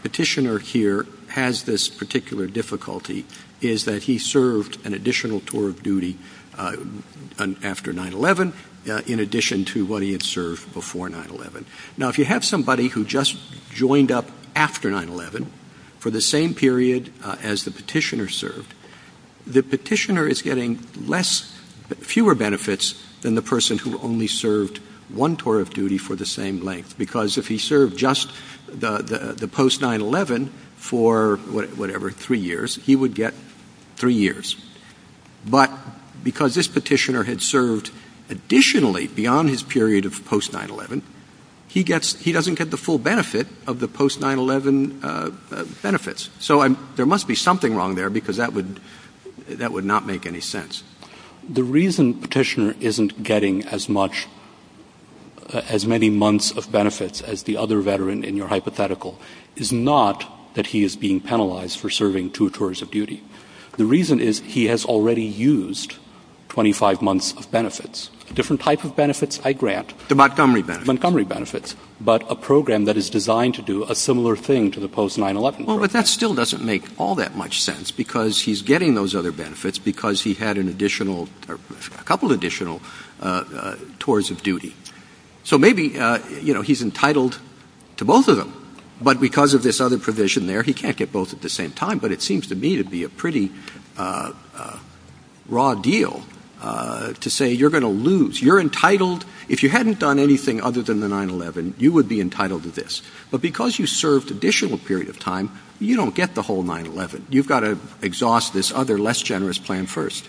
petitioner here has this particular difficulty is that he served an additional tour of duty after 9-11 in addition to what he had served before 9-11. Now, if you have somebody who just joined up after 9-11 for the same period as the petitioner served, the petitioner is getting fewer benefits than the person who only served one tour of duty for the same length. Because if he served just the post-9-11 for, whatever, three years, he would get three years. But because this petitioner had served additionally beyond his period of post-9-11, he doesn't get the full benefit of the post-9-11 uh, uh, benefits. So there must be something wrong there because that would not make any sense. The reason petitioner isn't getting as much, Uh, as many months of benefits as the other veteran in your hypothetical is not that he is being penalized for serving two tours of duty. The reason is he has already used 25 months of benefits. A different type of benefits, I grant. The Montgomery benefits. Montgomery benefits. But a program that is designed to do a similar thing to the post-9-11 program. Well, but that still doesn't make all that much sense because he's getting those other benefits because he had an additional, a couple additional uh, uh, tours of duty. So maybe, uh, you know, he's entitled to both of them. But because of this other provision there, he can't get both at the same time. But it seems to me to be a pretty uh, uh, raw deal to say you're going to lose. You're entitled, if you hadn't done anything other than the 9-11, you would be entitled to this. But because you served additional period of time, you don't get the whole 9-11. You've got to exhaust this other less generous plan first.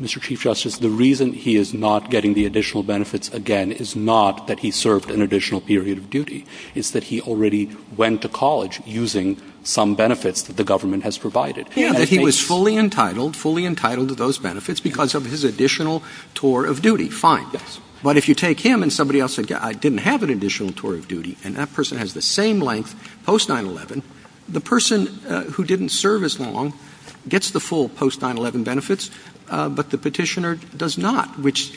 Mr. Chief Justice, the reason he is not getting the additional benefits, again, is not that he served an additional period of duty. It's that he already went to college using some benefits that the government has provided. Yeah, that he was fully entitled, fully entitled to those benefits because of his additional tour of duty. Fine. But if you take him and somebody else said, I didn't have an additional tour of duty, and that person has the same length post-9-11, the person uh, who didn't serve as long gets the full post-9-11 benefits, Uh, but the petitioner does not.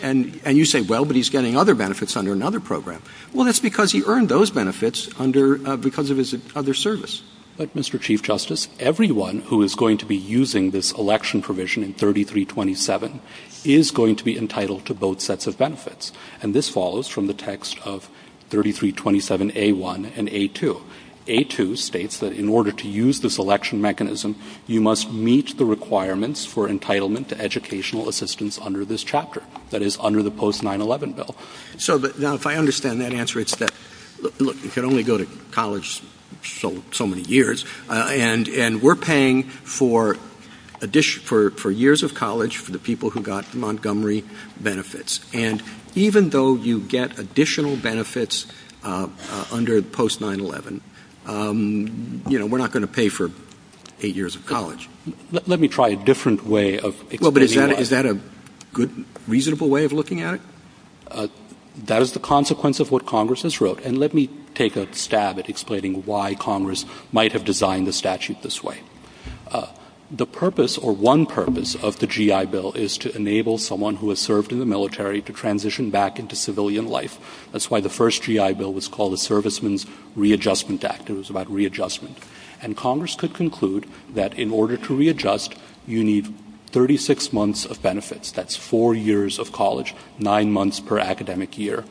And you say, well, but he's getting other benefits under another program. Well, that's because he earned those benefits uh, because of his other service. But, Mr. Chief Justice, everyone who is going to be using this election provision in 3327 is going to be entitled to both sets of benefits. And this follows from the text of 3327A1 and A2. A2 states that in order to use this election mechanism, you must meet the requirements for entitlement to educational assistance under this chapter, that is, under the post-9-11 bill. So now if I understand that answer, it's that, look, you can only go to college so many years, uh, and we're paying for years of college for the people who got the Montgomery benefits. And even though you get additional benefits uh, uh, under post-9-11, Um, you know, we're not going to pay for eight years of college. Let me try a different way of explaining Well, but is that a good, reasonable way of looking at it? Uh, that is the consequence of what Congress has wrote. And let me take a stab at explaining why Congress might have designed the statute this way. Uh, The purpose, or one purpose, of the GI Bill is to enable someone who has served in the military to transition back into civilian life. That's why the first GI Bill was called the Servicemen's Readjustment Act. It was about readjustment. And Congress could conclude that in order to readjust, you need 36 months of benefits. That's four years of college, nine months per academic year.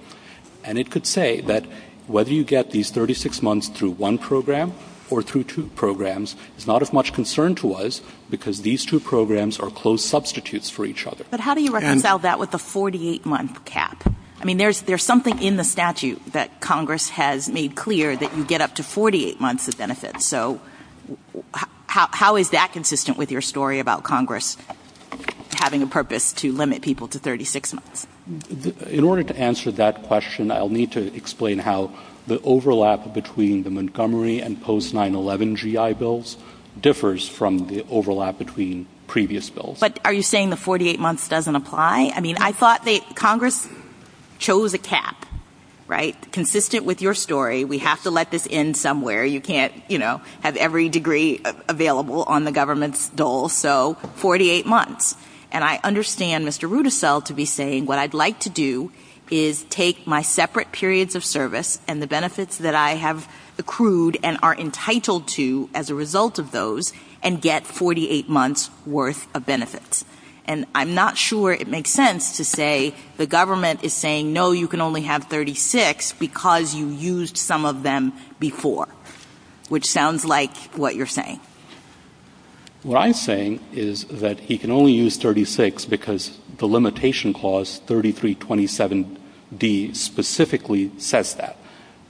And it could say that whether you get these 36 months through one program or through two programs is not of much concern to us because these two programs are close substitutes for each other. But how do you reconcile that with the 48-month cap? I mean, there's something in the statute that Congress has made clear that you get up to 48 months of benefits. So how is that consistent with your story about Congress having a purpose to limit people to 36 months? In order to answer that question, I'll need to explain how the overlap between the Montgomery and post-9-11 GI Bills differs from the overlap between previous bills. But are you saying the 48 months doesn't apply? I mean, I thought Congress chose a cap, right? Consistent with your story, we have to let this end somewhere. You can't, you know, have every degree available on the government's dole. So 48 months. And I understand Mr. Rudisill to be saying what I'd like to do is take my separate periods of service and the benefits that I have accrued and are entitled to as a result of those and get 48 months' worth of benefits. And I'm not sure it makes sense to say the government is saying, no, you can only have 36 because you used some of them before, which sounds like what you're saying. What I'm saying is that he can only use 36 because the limitation clause 3327D specifically says that.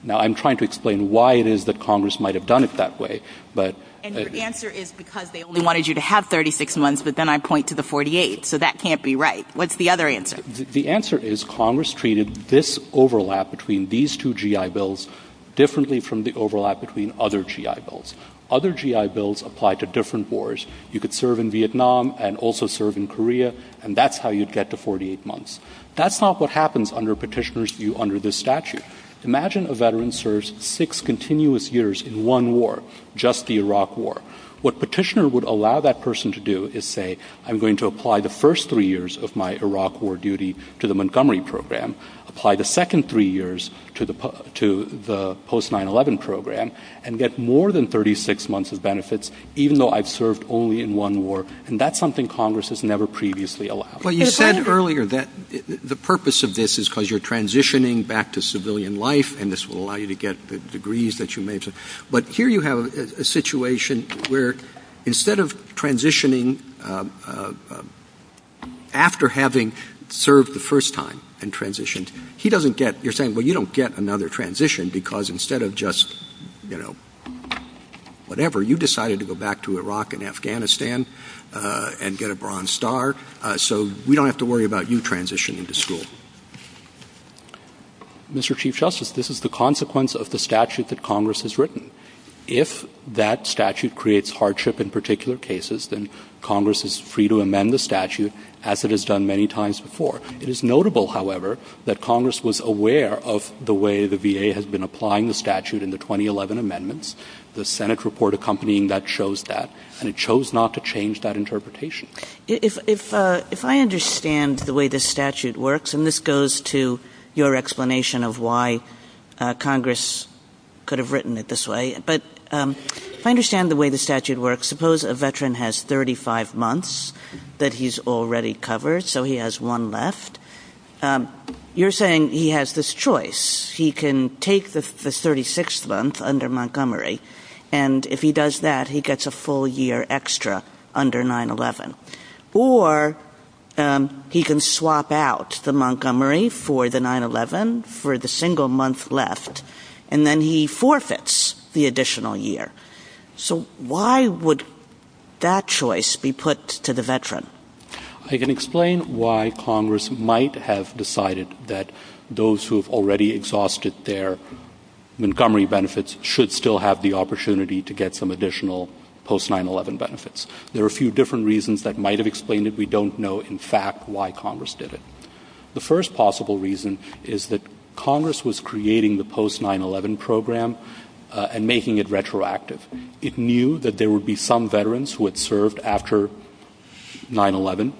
Now, I'm trying to explain why it is that Congress might have done it that way. But. And uh, your answer is because they only wanted you to have 36 months, but then I point to the 48. So that can't be right. What's the other answer? The answer is Congress treated this overlap between these two GI Bills differently from the overlap between other GI Bills. Other GI Bills apply to different wars. You could serve in Vietnam and also serve in Korea, and that's how you'd get to 48 months. That's not what happens under Petitioner's view under this statute. Imagine a veteran serves six continuous years in one war, just the Iraq War. What Petitioner would allow that person to do is say, I'm going to apply the first three years of my Iraq War duty to the Montgomery program, apply the second three years to the post-9-11 program, and get more than 36 months of benefits, even though I've served only in one war. And that's something Congress has never previously allowed. Well, you said earlier that the purpose of this is because you're transitioning back to civilian life, and this will allow you to get the degrees that you made. But here you have a situation where instead of transitioning uh, uh, uh, after having served the first time and transitioned, he doesn't get, you're saying, well, you don't get another transition because instead of just, you know, whatever, you decided to go back to Iraq and Afghanistan uh, and get a Bronze Star, uh, so we don't have to worry about you transitioning to school. Mr. Chief Justice, this is the consequence of the statute that Congress has written. If that statute creates hardship in particular cases, then Congress is free to amend the statute, as it has done many times before. It is notable, however, that Congress was aware of the way the VA has been applying the statute in the 2011 amendments. The Senate report accompanying that shows that, and it chose not to change that interpretation. Uh, if I understand the way this statute works, and this goes to your explanation of why uh, Congress could have written it this way, but um, if I understand the way the statute works, suppose a veteran has 35 months that he's already covered, so he has one left. Um, you're saying he has this choice. He can take the 36th month under Montgomery, and if he does that, he gets a full year extra under 9-11. Or um, he can swap out the Montgomery for the 9-11 for the single month left, and then he forfeits the additional year. So why would that choice be put to the veteran? I can explain why Congress might have decided that those who have already exhausted their Montgomery benefits should still have the opportunity to get some additional post-9-11 benefits. There are a few different reasons that might have explained it. We don't know, in fact, why Congress did it. The first possible reason is that Congress was creating the post-9-11 program uh, and making it retroactive. It knew that there would be some veterans who had served after 9-11,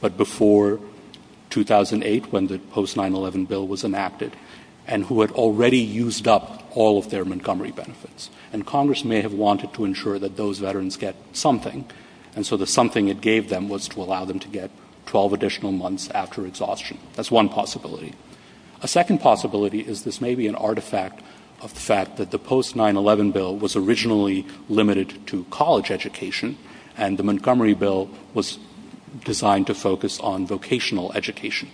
but before 2008, when the post-9-11 bill was enacted, and who had already used up all of their Montgomery benefits. And Congress may have wanted to ensure that those veterans get something, and so the something it gave them was to allow them to get 12 additional months after exhaustion. That's one possibility. A second possibility is this may be an artifact of the fact that the post-9-11 bill was originally limited to college education, and the Montgomery bill was designed to focus on vocational education.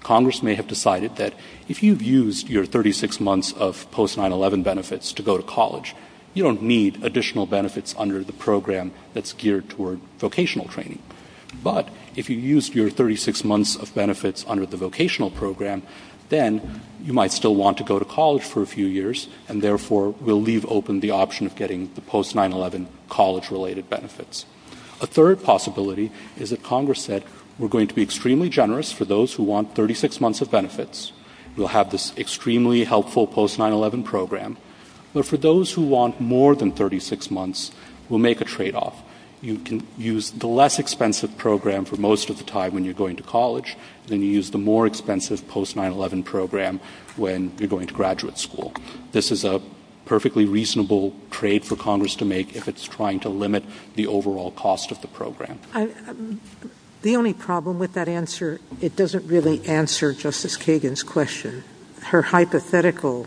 Congress may have decided that if you've used your 36 months of post-9-11 benefits to go to college, you don't need additional benefits under the program that's geared toward vocational training. But if you used your 36 months of benefits under the vocational program, then you might still want to go to college for a few years, and therefore will leave open the option of getting the post-9-11 college-related benefits. A third possibility is that Congress said, we're going to be extremely generous for those who want 36 months of benefits. We'll have this extremely helpful post-9-11 program. But for those who want more than 36 months, we'll make a trade-off. You can use the less expensive program for most of the time when you're going to college, then you use the more expensive post-9-11 program when you're going to graduate school. This is a perfectly reasonable trade for Congress to make if it's trying to limit the overall cost of the program. Um, the only problem with that answer, it doesn't really answer Justice Kagan's question. Her hypothetical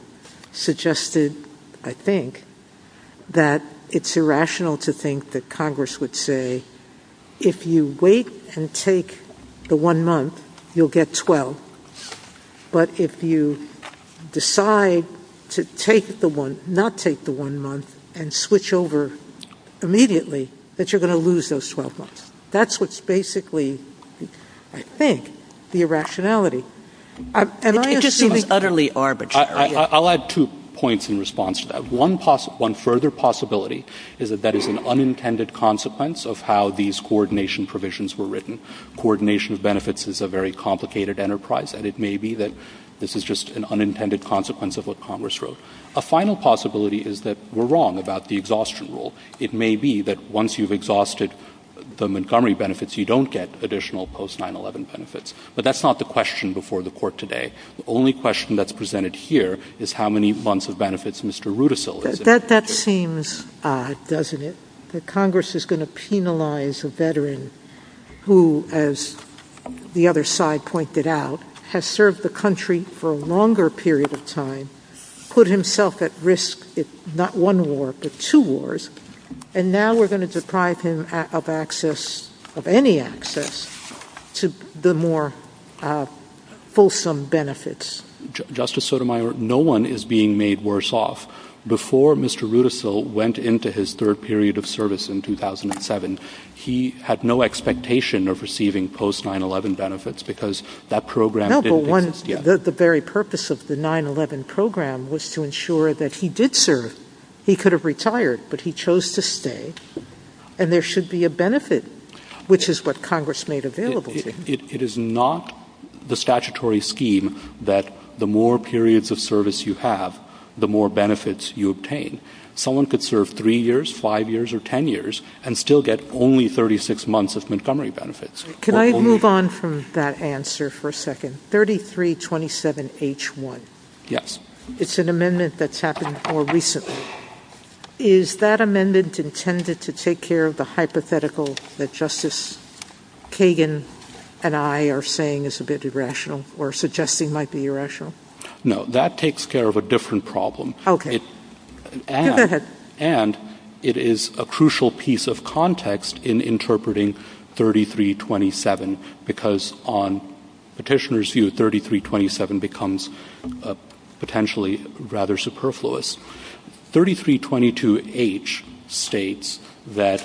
suggested, I think, that it's irrational to think that Congress would say, if you wait and take the one month, you'll get 12. But if you decide to take the one, not take the one month and switch over immediately, that you're going to lose those 12 months. That's what's basically, I think, the irrationality. Um, it just seems utterly arbitrary. I'll add two points in response to that. One further possibility is that that is an unintended consequence of how these coordination provisions were written. Coordination of benefits is a very complicated enterprise, and it may be that this is just an unintended consequence of what Congress wrote. A final possibility is that we're wrong about the exhaustion rule. It may be that once you've exhausted the Montgomery benefits, you don't get additional post-9-11 benefits. But that's not the question before the Court today. The only question that's presented here is how many months of benefits Mr. Rudisill is to. That seems odd, doesn't it, that Congress is going to penalize a veteran who, as the other side pointed out, has served the country for a longer period of time, put himself at risk in not one war but two wars, and now we're going to deprive him of access, of any access, to the more uh, fulsome benefits. Justice Sotomayor, no one is being made worse off. Before Mr. Rudisill went into his third period of service in 2007, he had no expectation of receiving post-9-11 benefits because that program didn't exist yet. No, but the very purpose of the 9-11 program was to ensure that he did serve. He could have retired, but he chose to stay, and there should be a benefit, which is what Congress made available to him. It is not the statutory scheme that the more periods of service you have, the more benefits you obtain. Someone could serve three years, five years, or ten years and still get only 36 months of Montgomery benefits. Can I move on from that answer for a second? 3327H1. Yes. It's an amendment that's happened more recently. Is that amendment intended to take care of the hypothetical that Justice Kagan and I are saying is a bit irrational or suggesting might be irrational? No, that takes care of a different problem. Okay. Go ahead. And it is a crucial piece of context in interpreting 3327 because on Petitioner's view, 3327 becomes uh, potentially rather superfluous. 3322H states that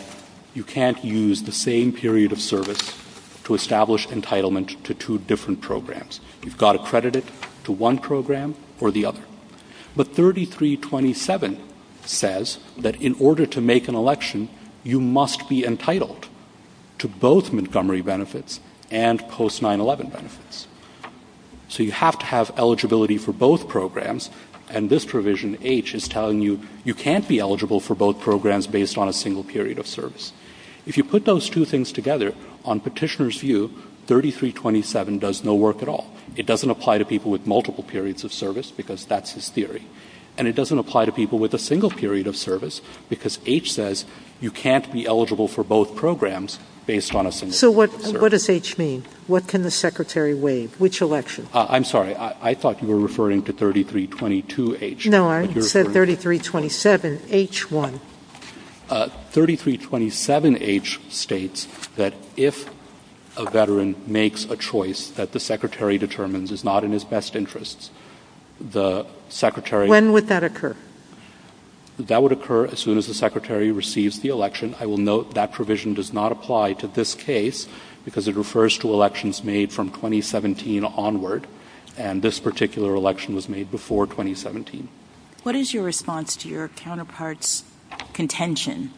you can't use the same period of service to establish entitlement to two different programs. You've got to credit it to one program or the other. But 3327 says that in order to make an election, you must be entitled to both Montgomery benefits and post-9-11 benefits. So you have to have eligibility for both programs, and this provision, H, is telling you you can't be eligible for both programs based on a single period of service. If you put those two things together, on Petitioner's view, 3327 does no work at all. It doesn't apply to people with multiple periods of service because that's his theory. And it doesn't apply to people with a single period of service because H says you can't be eligible for both programs based on a single service. So what does H mean? What can the Secretary waive? Which election? Uh, I'm sorry. I thought you were referring to 3322H. No, I said 3327H1. 3327H uh, states that if a veteran makes a choice that the Secretary determines is not in his best interests, the Secretary When would that occur? That would occur as soon as the Secretary receives the election. I will note that provision does not apply to this case because it refers to elections made from 2017 onward, and this particular election was made before 2017. What is your response to your counterpart's contention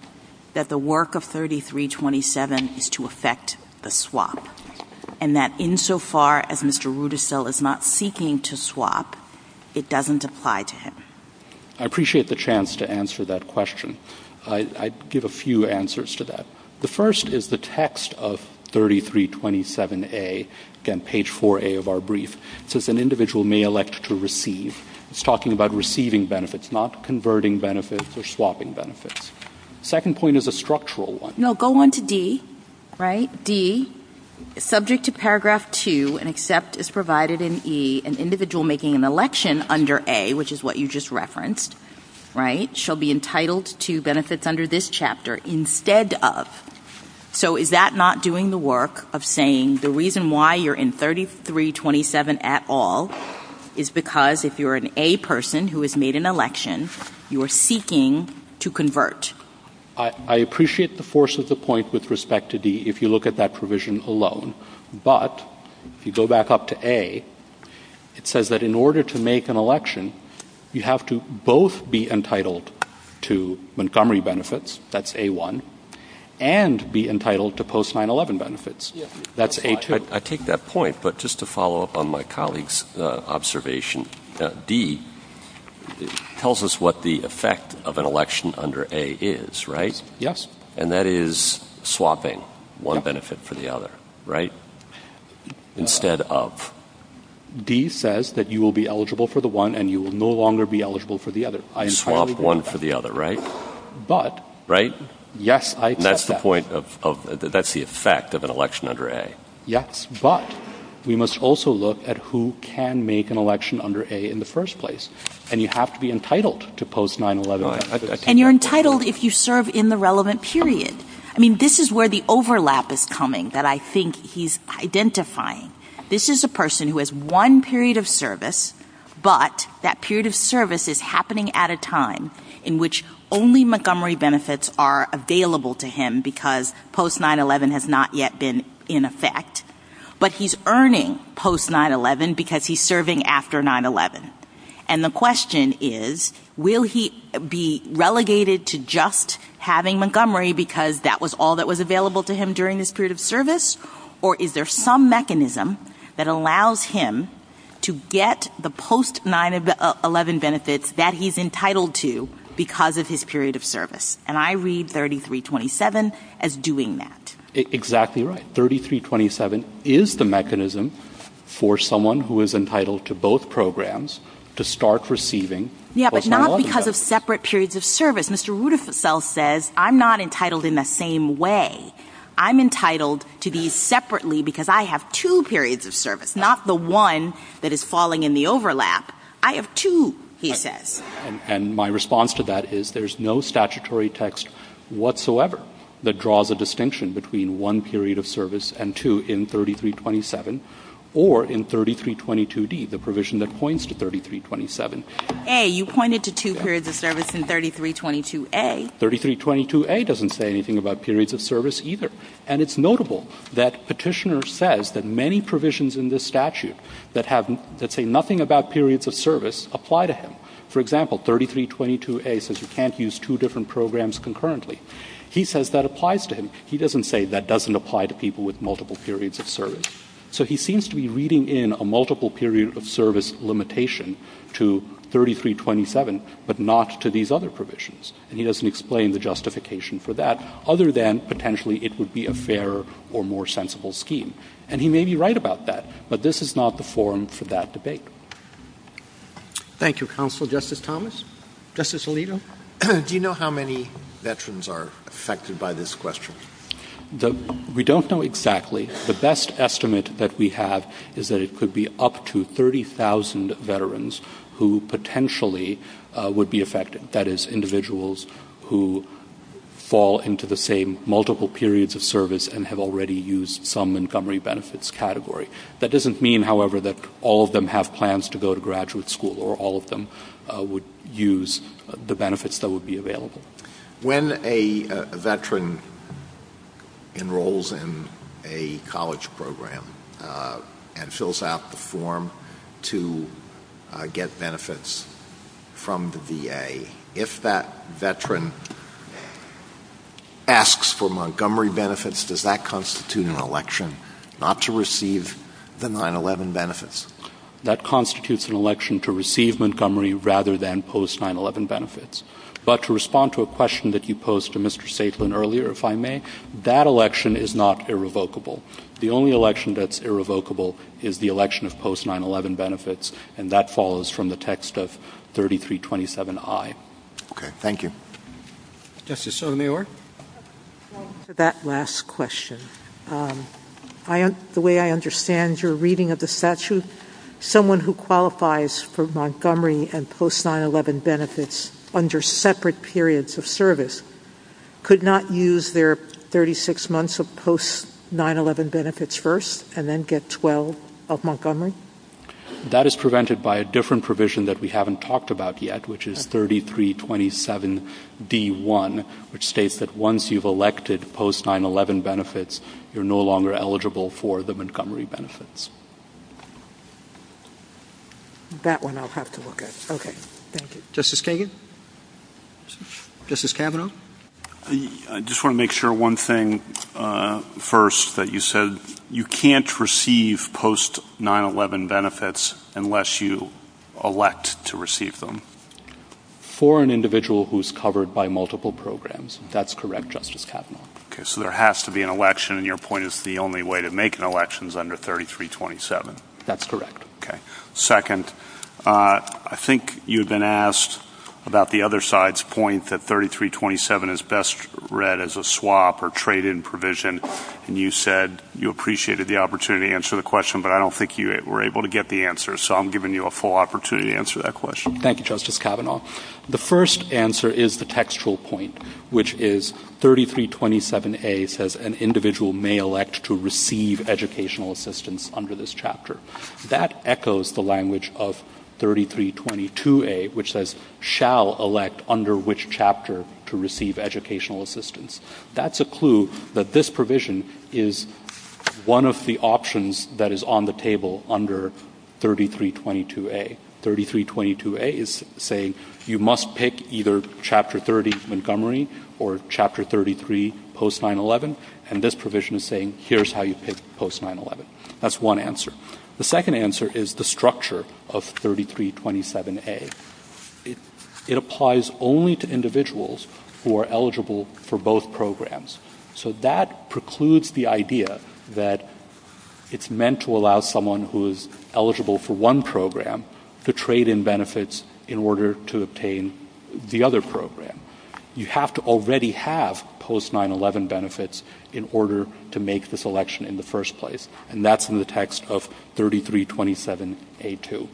that the work of 3327 is to affect the swap, and that insofar as Mr. Rudisill is not seeking to swap, it doesn't apply to him? I appreciate the chance to answer that question. I'd give a few answers to that. The first is the text of 3327A, again, page 4A of our brief. It says an individual may elect to receive. It's talking about receiving benefits, not converting benefits or swapping benefits. Second point is a structural one. No, go on to D, right? D, subject to paragraph 2 and except as provided in E, an individual making an election under A, which is what you just referenced, right, shall be entitled to benefits under this chapter instead of. So is that not doing the work of saying the reason why you're in 3327 at all is because if you're an A person who has made an election, you are seeking to convert? I appreciate the force of the point with respect to D if you look at that provision alone. But if you go back up to A, it says that in order to make an election, you have to both be entitled to Montgomery benefits, that's A1, and be entitled to post-9-11 benefits. That's A2. I take that point, but just to follow up on my colleague's uh, observation, uh, D tells us what the effect of an election under A is, right? Yes. And that is swapping one benefit for the other, right, uh, instead of. D says that you will be eligible for the one and you will no longer be eligible for the other. You swap one for the other, right? But. Right? Yes, I accept that. That's the point of, that's the effect of an election under A. Yes, but we must also look at who can make an election under A in the first place. And you have to be entitled to post-9-11 benefits. And you're entitled if you serve in the relevant period. I mean, this is where the overlap is coming that I think he's identifying. This is a person who has one period of service, but that period of service is happening at a time in which only Montgomery benefits are available to him because post-9-11 has not yet been in effect. But he's earning post-9-11 because he's serving after 9-11. And the question is, will he be relegated to just having Montgomery because that was all that was available to him during this period of service? Or is there some mechanism that allows him to get the post-9-11 benefits that he's entitled to because of his period of service? And I read 3327 as doing that. Exactly right. 3327 is the mechanism for someone who is entitled to both programs to start receiving post-9-11 benefits. Yeah, but not because of separate periods of service. Mr. Rudisill says, I'm not entitled in the same way. I'm entitled to these separately because I have two periods of service, not the one that is falling in the overlap. I have two, he says. And my response to that is there's no statutory text whatsoever that draws a distinction between one period of service and two in 3327 or in 3322D, the provision that points to 3327. A, you pointed to two periods of service in 3322A. 3322A doesn't say anything about periods of service either. And it's notable that Petitioner says that many provisions in this statute that say nothing about periods of service apply to him. For example, 3322A says you can't use two different programs concurrently. He says that applies to him. He doesn't say that doesn't apply to people with multiple periods of service. So he seems to be reading in a multiple period of service limitation to 3327, but not to these other provisions. And he doesn't explain the justification for that, other than potentially it would be a fairer or more sensible scheme. And he may be right about that, but this is not the forum for that debate. Thank you, Counsel. Justice Thomas? Justice Alito? Do you know how many veterans are affected by this question? We don't know exactly. The best estimate that we have is that it could be up to 30,000 veterans who potentially uh, would be affected. That is, individuals who fall into the same multiple periods of service and have already used some Montgomery benefits category. That doesn't mean, however, that all of them have plans to go to graduate school or all of them uh, would use the benefits that would be available. When a veteran enrolls in a college program uh, and fills out the form to uh, get benefits from the VA, if that veteran asks for Montgomery benefits, does that constitute an election not to receive the 9-11 benefits? That constitutes an election to receive Montgomery rather than post-9-11 benefits. But to respond to a question that you posed to Mr. Tseytlin earlier, if I may, that election is not irrevocable. The only election that's irrevocable is the election of post-9-11 benefits, and that follows from the text of 3327I. Okay. Thank you. Justice Sotomayor? To that last question, um, the way I understand your reading of the statute, someone who qualifies for Montgomery and post-9-11 benefits under separate periods of service could not use their 36 months of post-9-11 benefits first and then get 12 of Montgomery? That is prevented by a different provision that we haven't talked about yet, which is 3327D1, which states that once you've elected post-9-11 benefits, you're no longer eligible for the Montgomery benefits. That one I'll have to look at. Okay. Thank you. Justice Kagan? Justice Kavanaugh? I just want to make sure one thing uh, first that you said you can't receive post 9 11 benefits unless you elect to receive them. For an individual who's covered by multiple programs. That's correct, Justice Kavanaugh. Okay, so there has to be an election, and your point is the only way to make an election is under 3327. That's correct. Okay. Second, uh, I think you've been asked about the other side's point that 3327 is best read as a swap or trade-in provision, and you said you appreciated the opportunity to answer the question, but I don't think you were able to get the answer, so I'm giving you a full opportunity to answer that question. Thank you, Justice Kavanaugh. The first answer is the textual point, which is 3327A says an individual may elect to receive educational assistance under this chapter. That echoes the language of 3322A, which says shall elect under which chapter to receive educational assistance. That's a clue that this provision is one of the options that is on the table under 3322A. 3322A is saying you must pick either Chapter 30 Montgomery or Chapter 33 post 9/11, and this provision is saying here's how you pick post 9/11. That's one answer. The second answer is the structure of 3327A. It, applies only to individuals who are eligible for both programs. So that precludes the idea that it's meant to allow someone who is eligible for one program to trade in benefits in order to obtain the other program. You have to already have post 9/11 benefits in order to make this election in the first place, and that's in the text of 3327A2.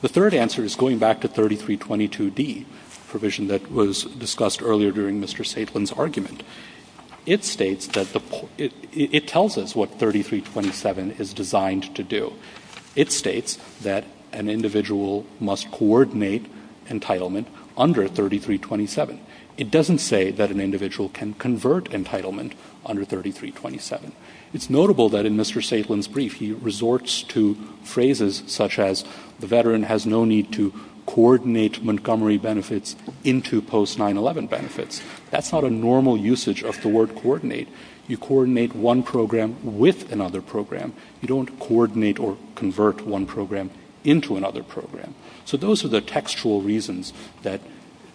The third answer is going back to 3322D, provision that was discussed earlier during Mr. Tseytlin's argument. It states that the it tells us what 3327 is designed to do. It states that an individual must coordinate entitlement under 3327. It doesn't say that an individual can convert entitlement under 3327. It's notable that in Mr. Tseytlin's brief, he resorts to phrases such as the veteran has no need to coordinate Montgomery benefits into post 9/11 benefits. That's not a normal usage of the word coordinate. You coordinate one program with another program. You don't coordinate or convert one program into another program. So those are the textual reasons that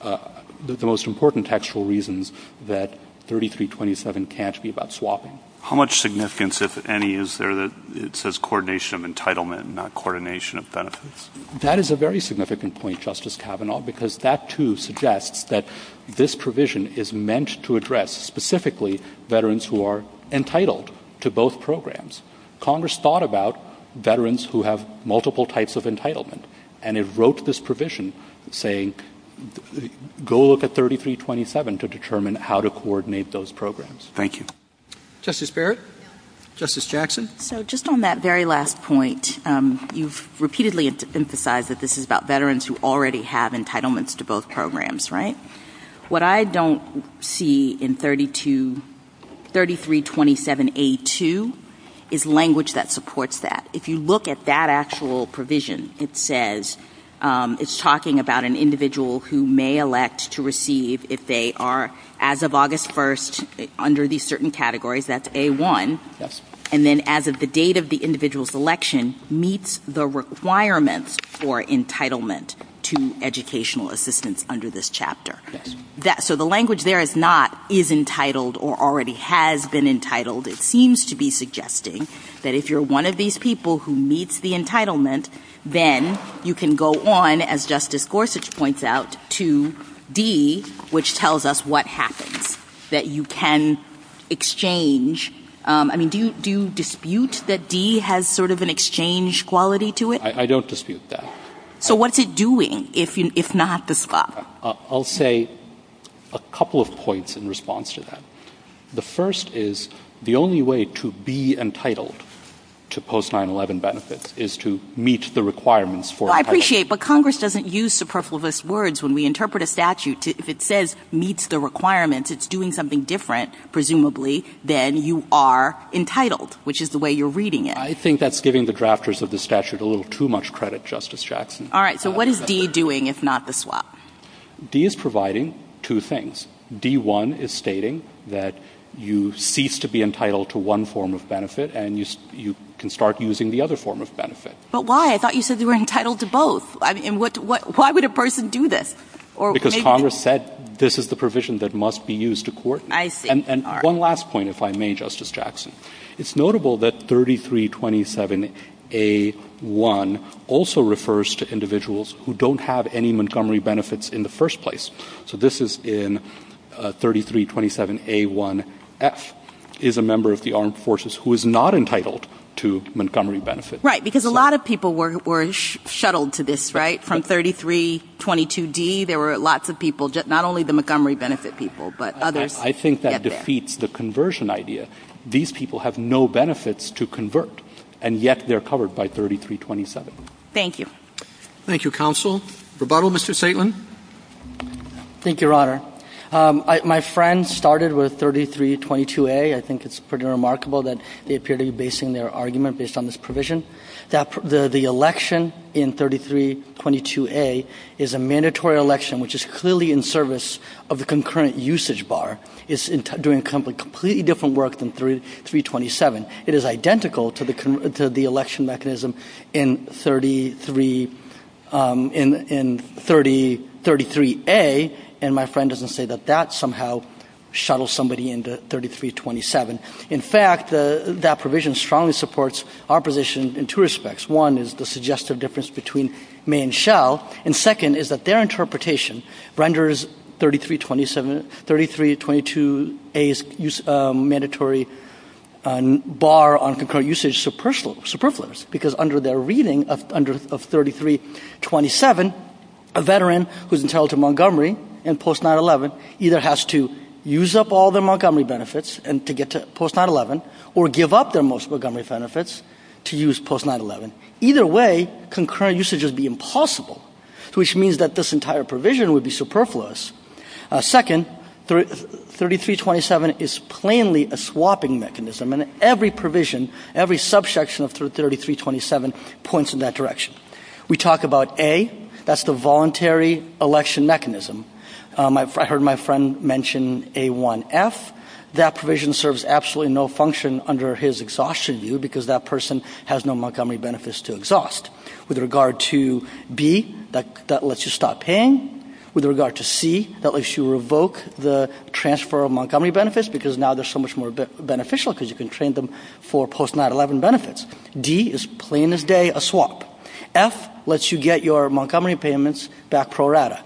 uh, the, most important textual reasons that 3327 can't be about swapping. How much significance, if any, is there that it says coordination of entitlement, and not coordination of benefits? That is a very significant point, Justice Kavanaugh, because that too suggests that this provision is meant to address specifically veterans who are entitled to both programs. Congress thought about veterans who have multiple types of entitlement, and it wrote this provision saying go look at 3327 to determine how to coordinate those programs. Thank you. Justice Barrett? Justice Jackson? So, just on that very last point, um, you've repeatedly emphasized that this is about veterans who already have entitlements to both programs, right? What I don't see in 32, 3327A2 is language that supports that. If you look at that actual provision, it says Um, it's talking about an individual who may elect to receive if they are, as of August 1st, under these certain categories, that's A1. Yes. And then as of the date of the individual's election, meets the requirements for entitlement to educational assistance under this chapter. Yes. So the language there is not is entitled or already has been entitled. It seems to be suggesting that if you're one of these people who meets the entitlement, then you can go on, as Justice Gorsuch points out, to D, which tells us what happens, that you can exchange. Um, I mean, do you dispute that D has sort of an exchange quality to it? I don't dispute that. So what's it doing, if not the swap? Uh, I'll say a couple of points in response to that. The first is the only way to be entitled to post-9-11 benefits is to meet the requirements for entitlement. I appreciate, but Congress doesn't use superfluous words when we interpret a statute. If it says meets the requirements, it's doing something different, presumably, than you are entitled, which is the way you're reading it. I think that's giving the drafters of the statute a little too much credit, Justice Jackson. All right, so what is uh, D doing, if not the swap? D is providing two things. D1 is stating that you cease to be entitled to one form of benefit and you can start using the other form of benefit. But why? I thought you said they were entitled to both. Why would a person do this? Because Congress said this is the provision that must be used to coordinate. I see. And one last point, if I may, Justice Jackson. It's notable that 3327A1 also refers to individuals who don't have any Montgomery benefits in the first place. So this is in uh, 3327A1F, is a member of the armed forces who is not entitled to Montgomery benefit. Right, because a lot of people were shuttled to this, right? From 3322D, there were lots of people, not only the Montgomery benefit people, but others. I think that defeats the conversion idea. These people have no benefits to convert, and yet they're covered by 3327. Thank you. Thank you, counsel. Rebuttal, Mr. Tseytlin? Thank you, Your Honor. Um, my friend started with 3322A. I think it's pretty remarkable that they appear to be basing their argument based on this provision. The election in 3322A is a mandatory election, which is clearly in service of the concurrent usage bar. It's doing completely different work than 3327. It is identical to the election mechanism in 33A, and my friend doesn't say that that somehow shuttles somebody into 3327. In fact, that provision strongly supports our position in two respects. One is the suggestive difference between may and shall, and second is that their interpretation renders 3322A's um, mandatory uh, bar on concurrent usage superfluous, because under their reading of 3327, a veteran who's entitled to Montgomery in post-9-11 either has to use up all their Montgomery benefits and to get to post-9-11 or give up their most Montgomery benefits to use post-9-11. Either way, concurrent usage would be impossible, which means that this entire provision would be superfluous. Uh, second, 3327 is plainly a swapping mechanism, and every provision, every subsection of 3327 points in that direction. We talk about A, that's the voluntary election mechanism. Uh, I heard my friend mention A1F. That provision serves absolutely no function under his exhaustion view because that person has no Montgomery benefits to exhaust. With regard to B, that lets you stop paying. With regard to C, that lets you revoke the transfer of Montgomery benefits because now they're so much more beneficial because you can train them for post-9-11 benefits. D is plain as day a swap. F lets you get your Montgomery payments back pro rata.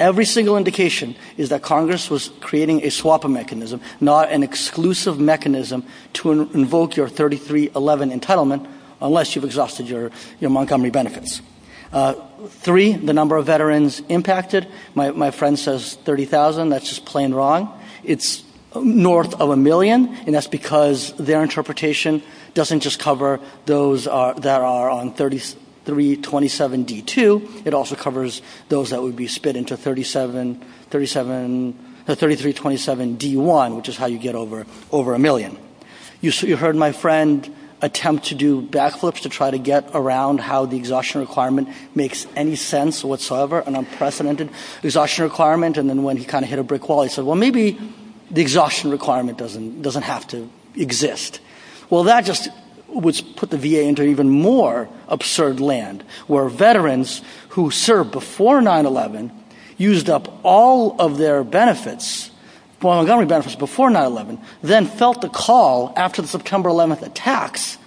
Every single indication is that Congress was creating a swap mechanism, not an exclusive mechanism to invoke your 3311 entitlement unless you've exhausted your Montgomery benefits. Uh, three, the number of veterans impacted. My friend says 30,000. That's just plain wrong. It's north of a million, and that's because their interpretation doesn't just cover those that are on 3327D2. It also covers those that would be spit into 3327D1, uh, which is how you get over a million. You heard my friend attempt to do backflips to try to get around how the exhaustion requirement makes any sense whatsoever, an unprecedented exhaustion requirement. And then when he kind of hit a brick wall, he said, well, maybe the exhaustion requirement doesn't have to exist. Well, that just would put the VA into even more absurd land, where veterans who served before 9-11 used up all of their benefits, Montgomery benefits before 9-11, then felt the call after the September 11th attacks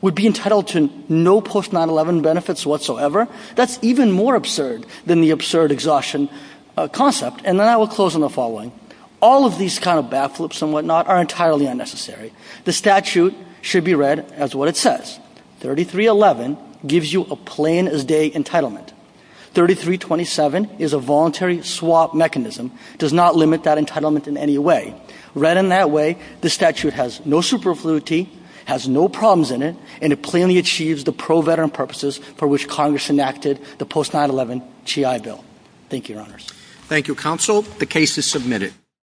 would be entitled to no post-9-11 benefits whatsoever. That's even more absurd than the absurd exhaustion uh, concept. And then I will close on the following. All of these kind of backflips and whatnot are entirely unnecessary. The statute should be read as what it says. 3311 gives you a plain as day entitlement. 3327 is a voluntary swap mechanism, does not limit that entitlement in any way. Read in that way, the statute has no superfluity, has no problems in it, and it plainly achieves the pro-veteran purposes for which Congress enacted the post-9-11 GI Bill. Thank you, Your Honors. Thank you, Counsel. The case is submitted.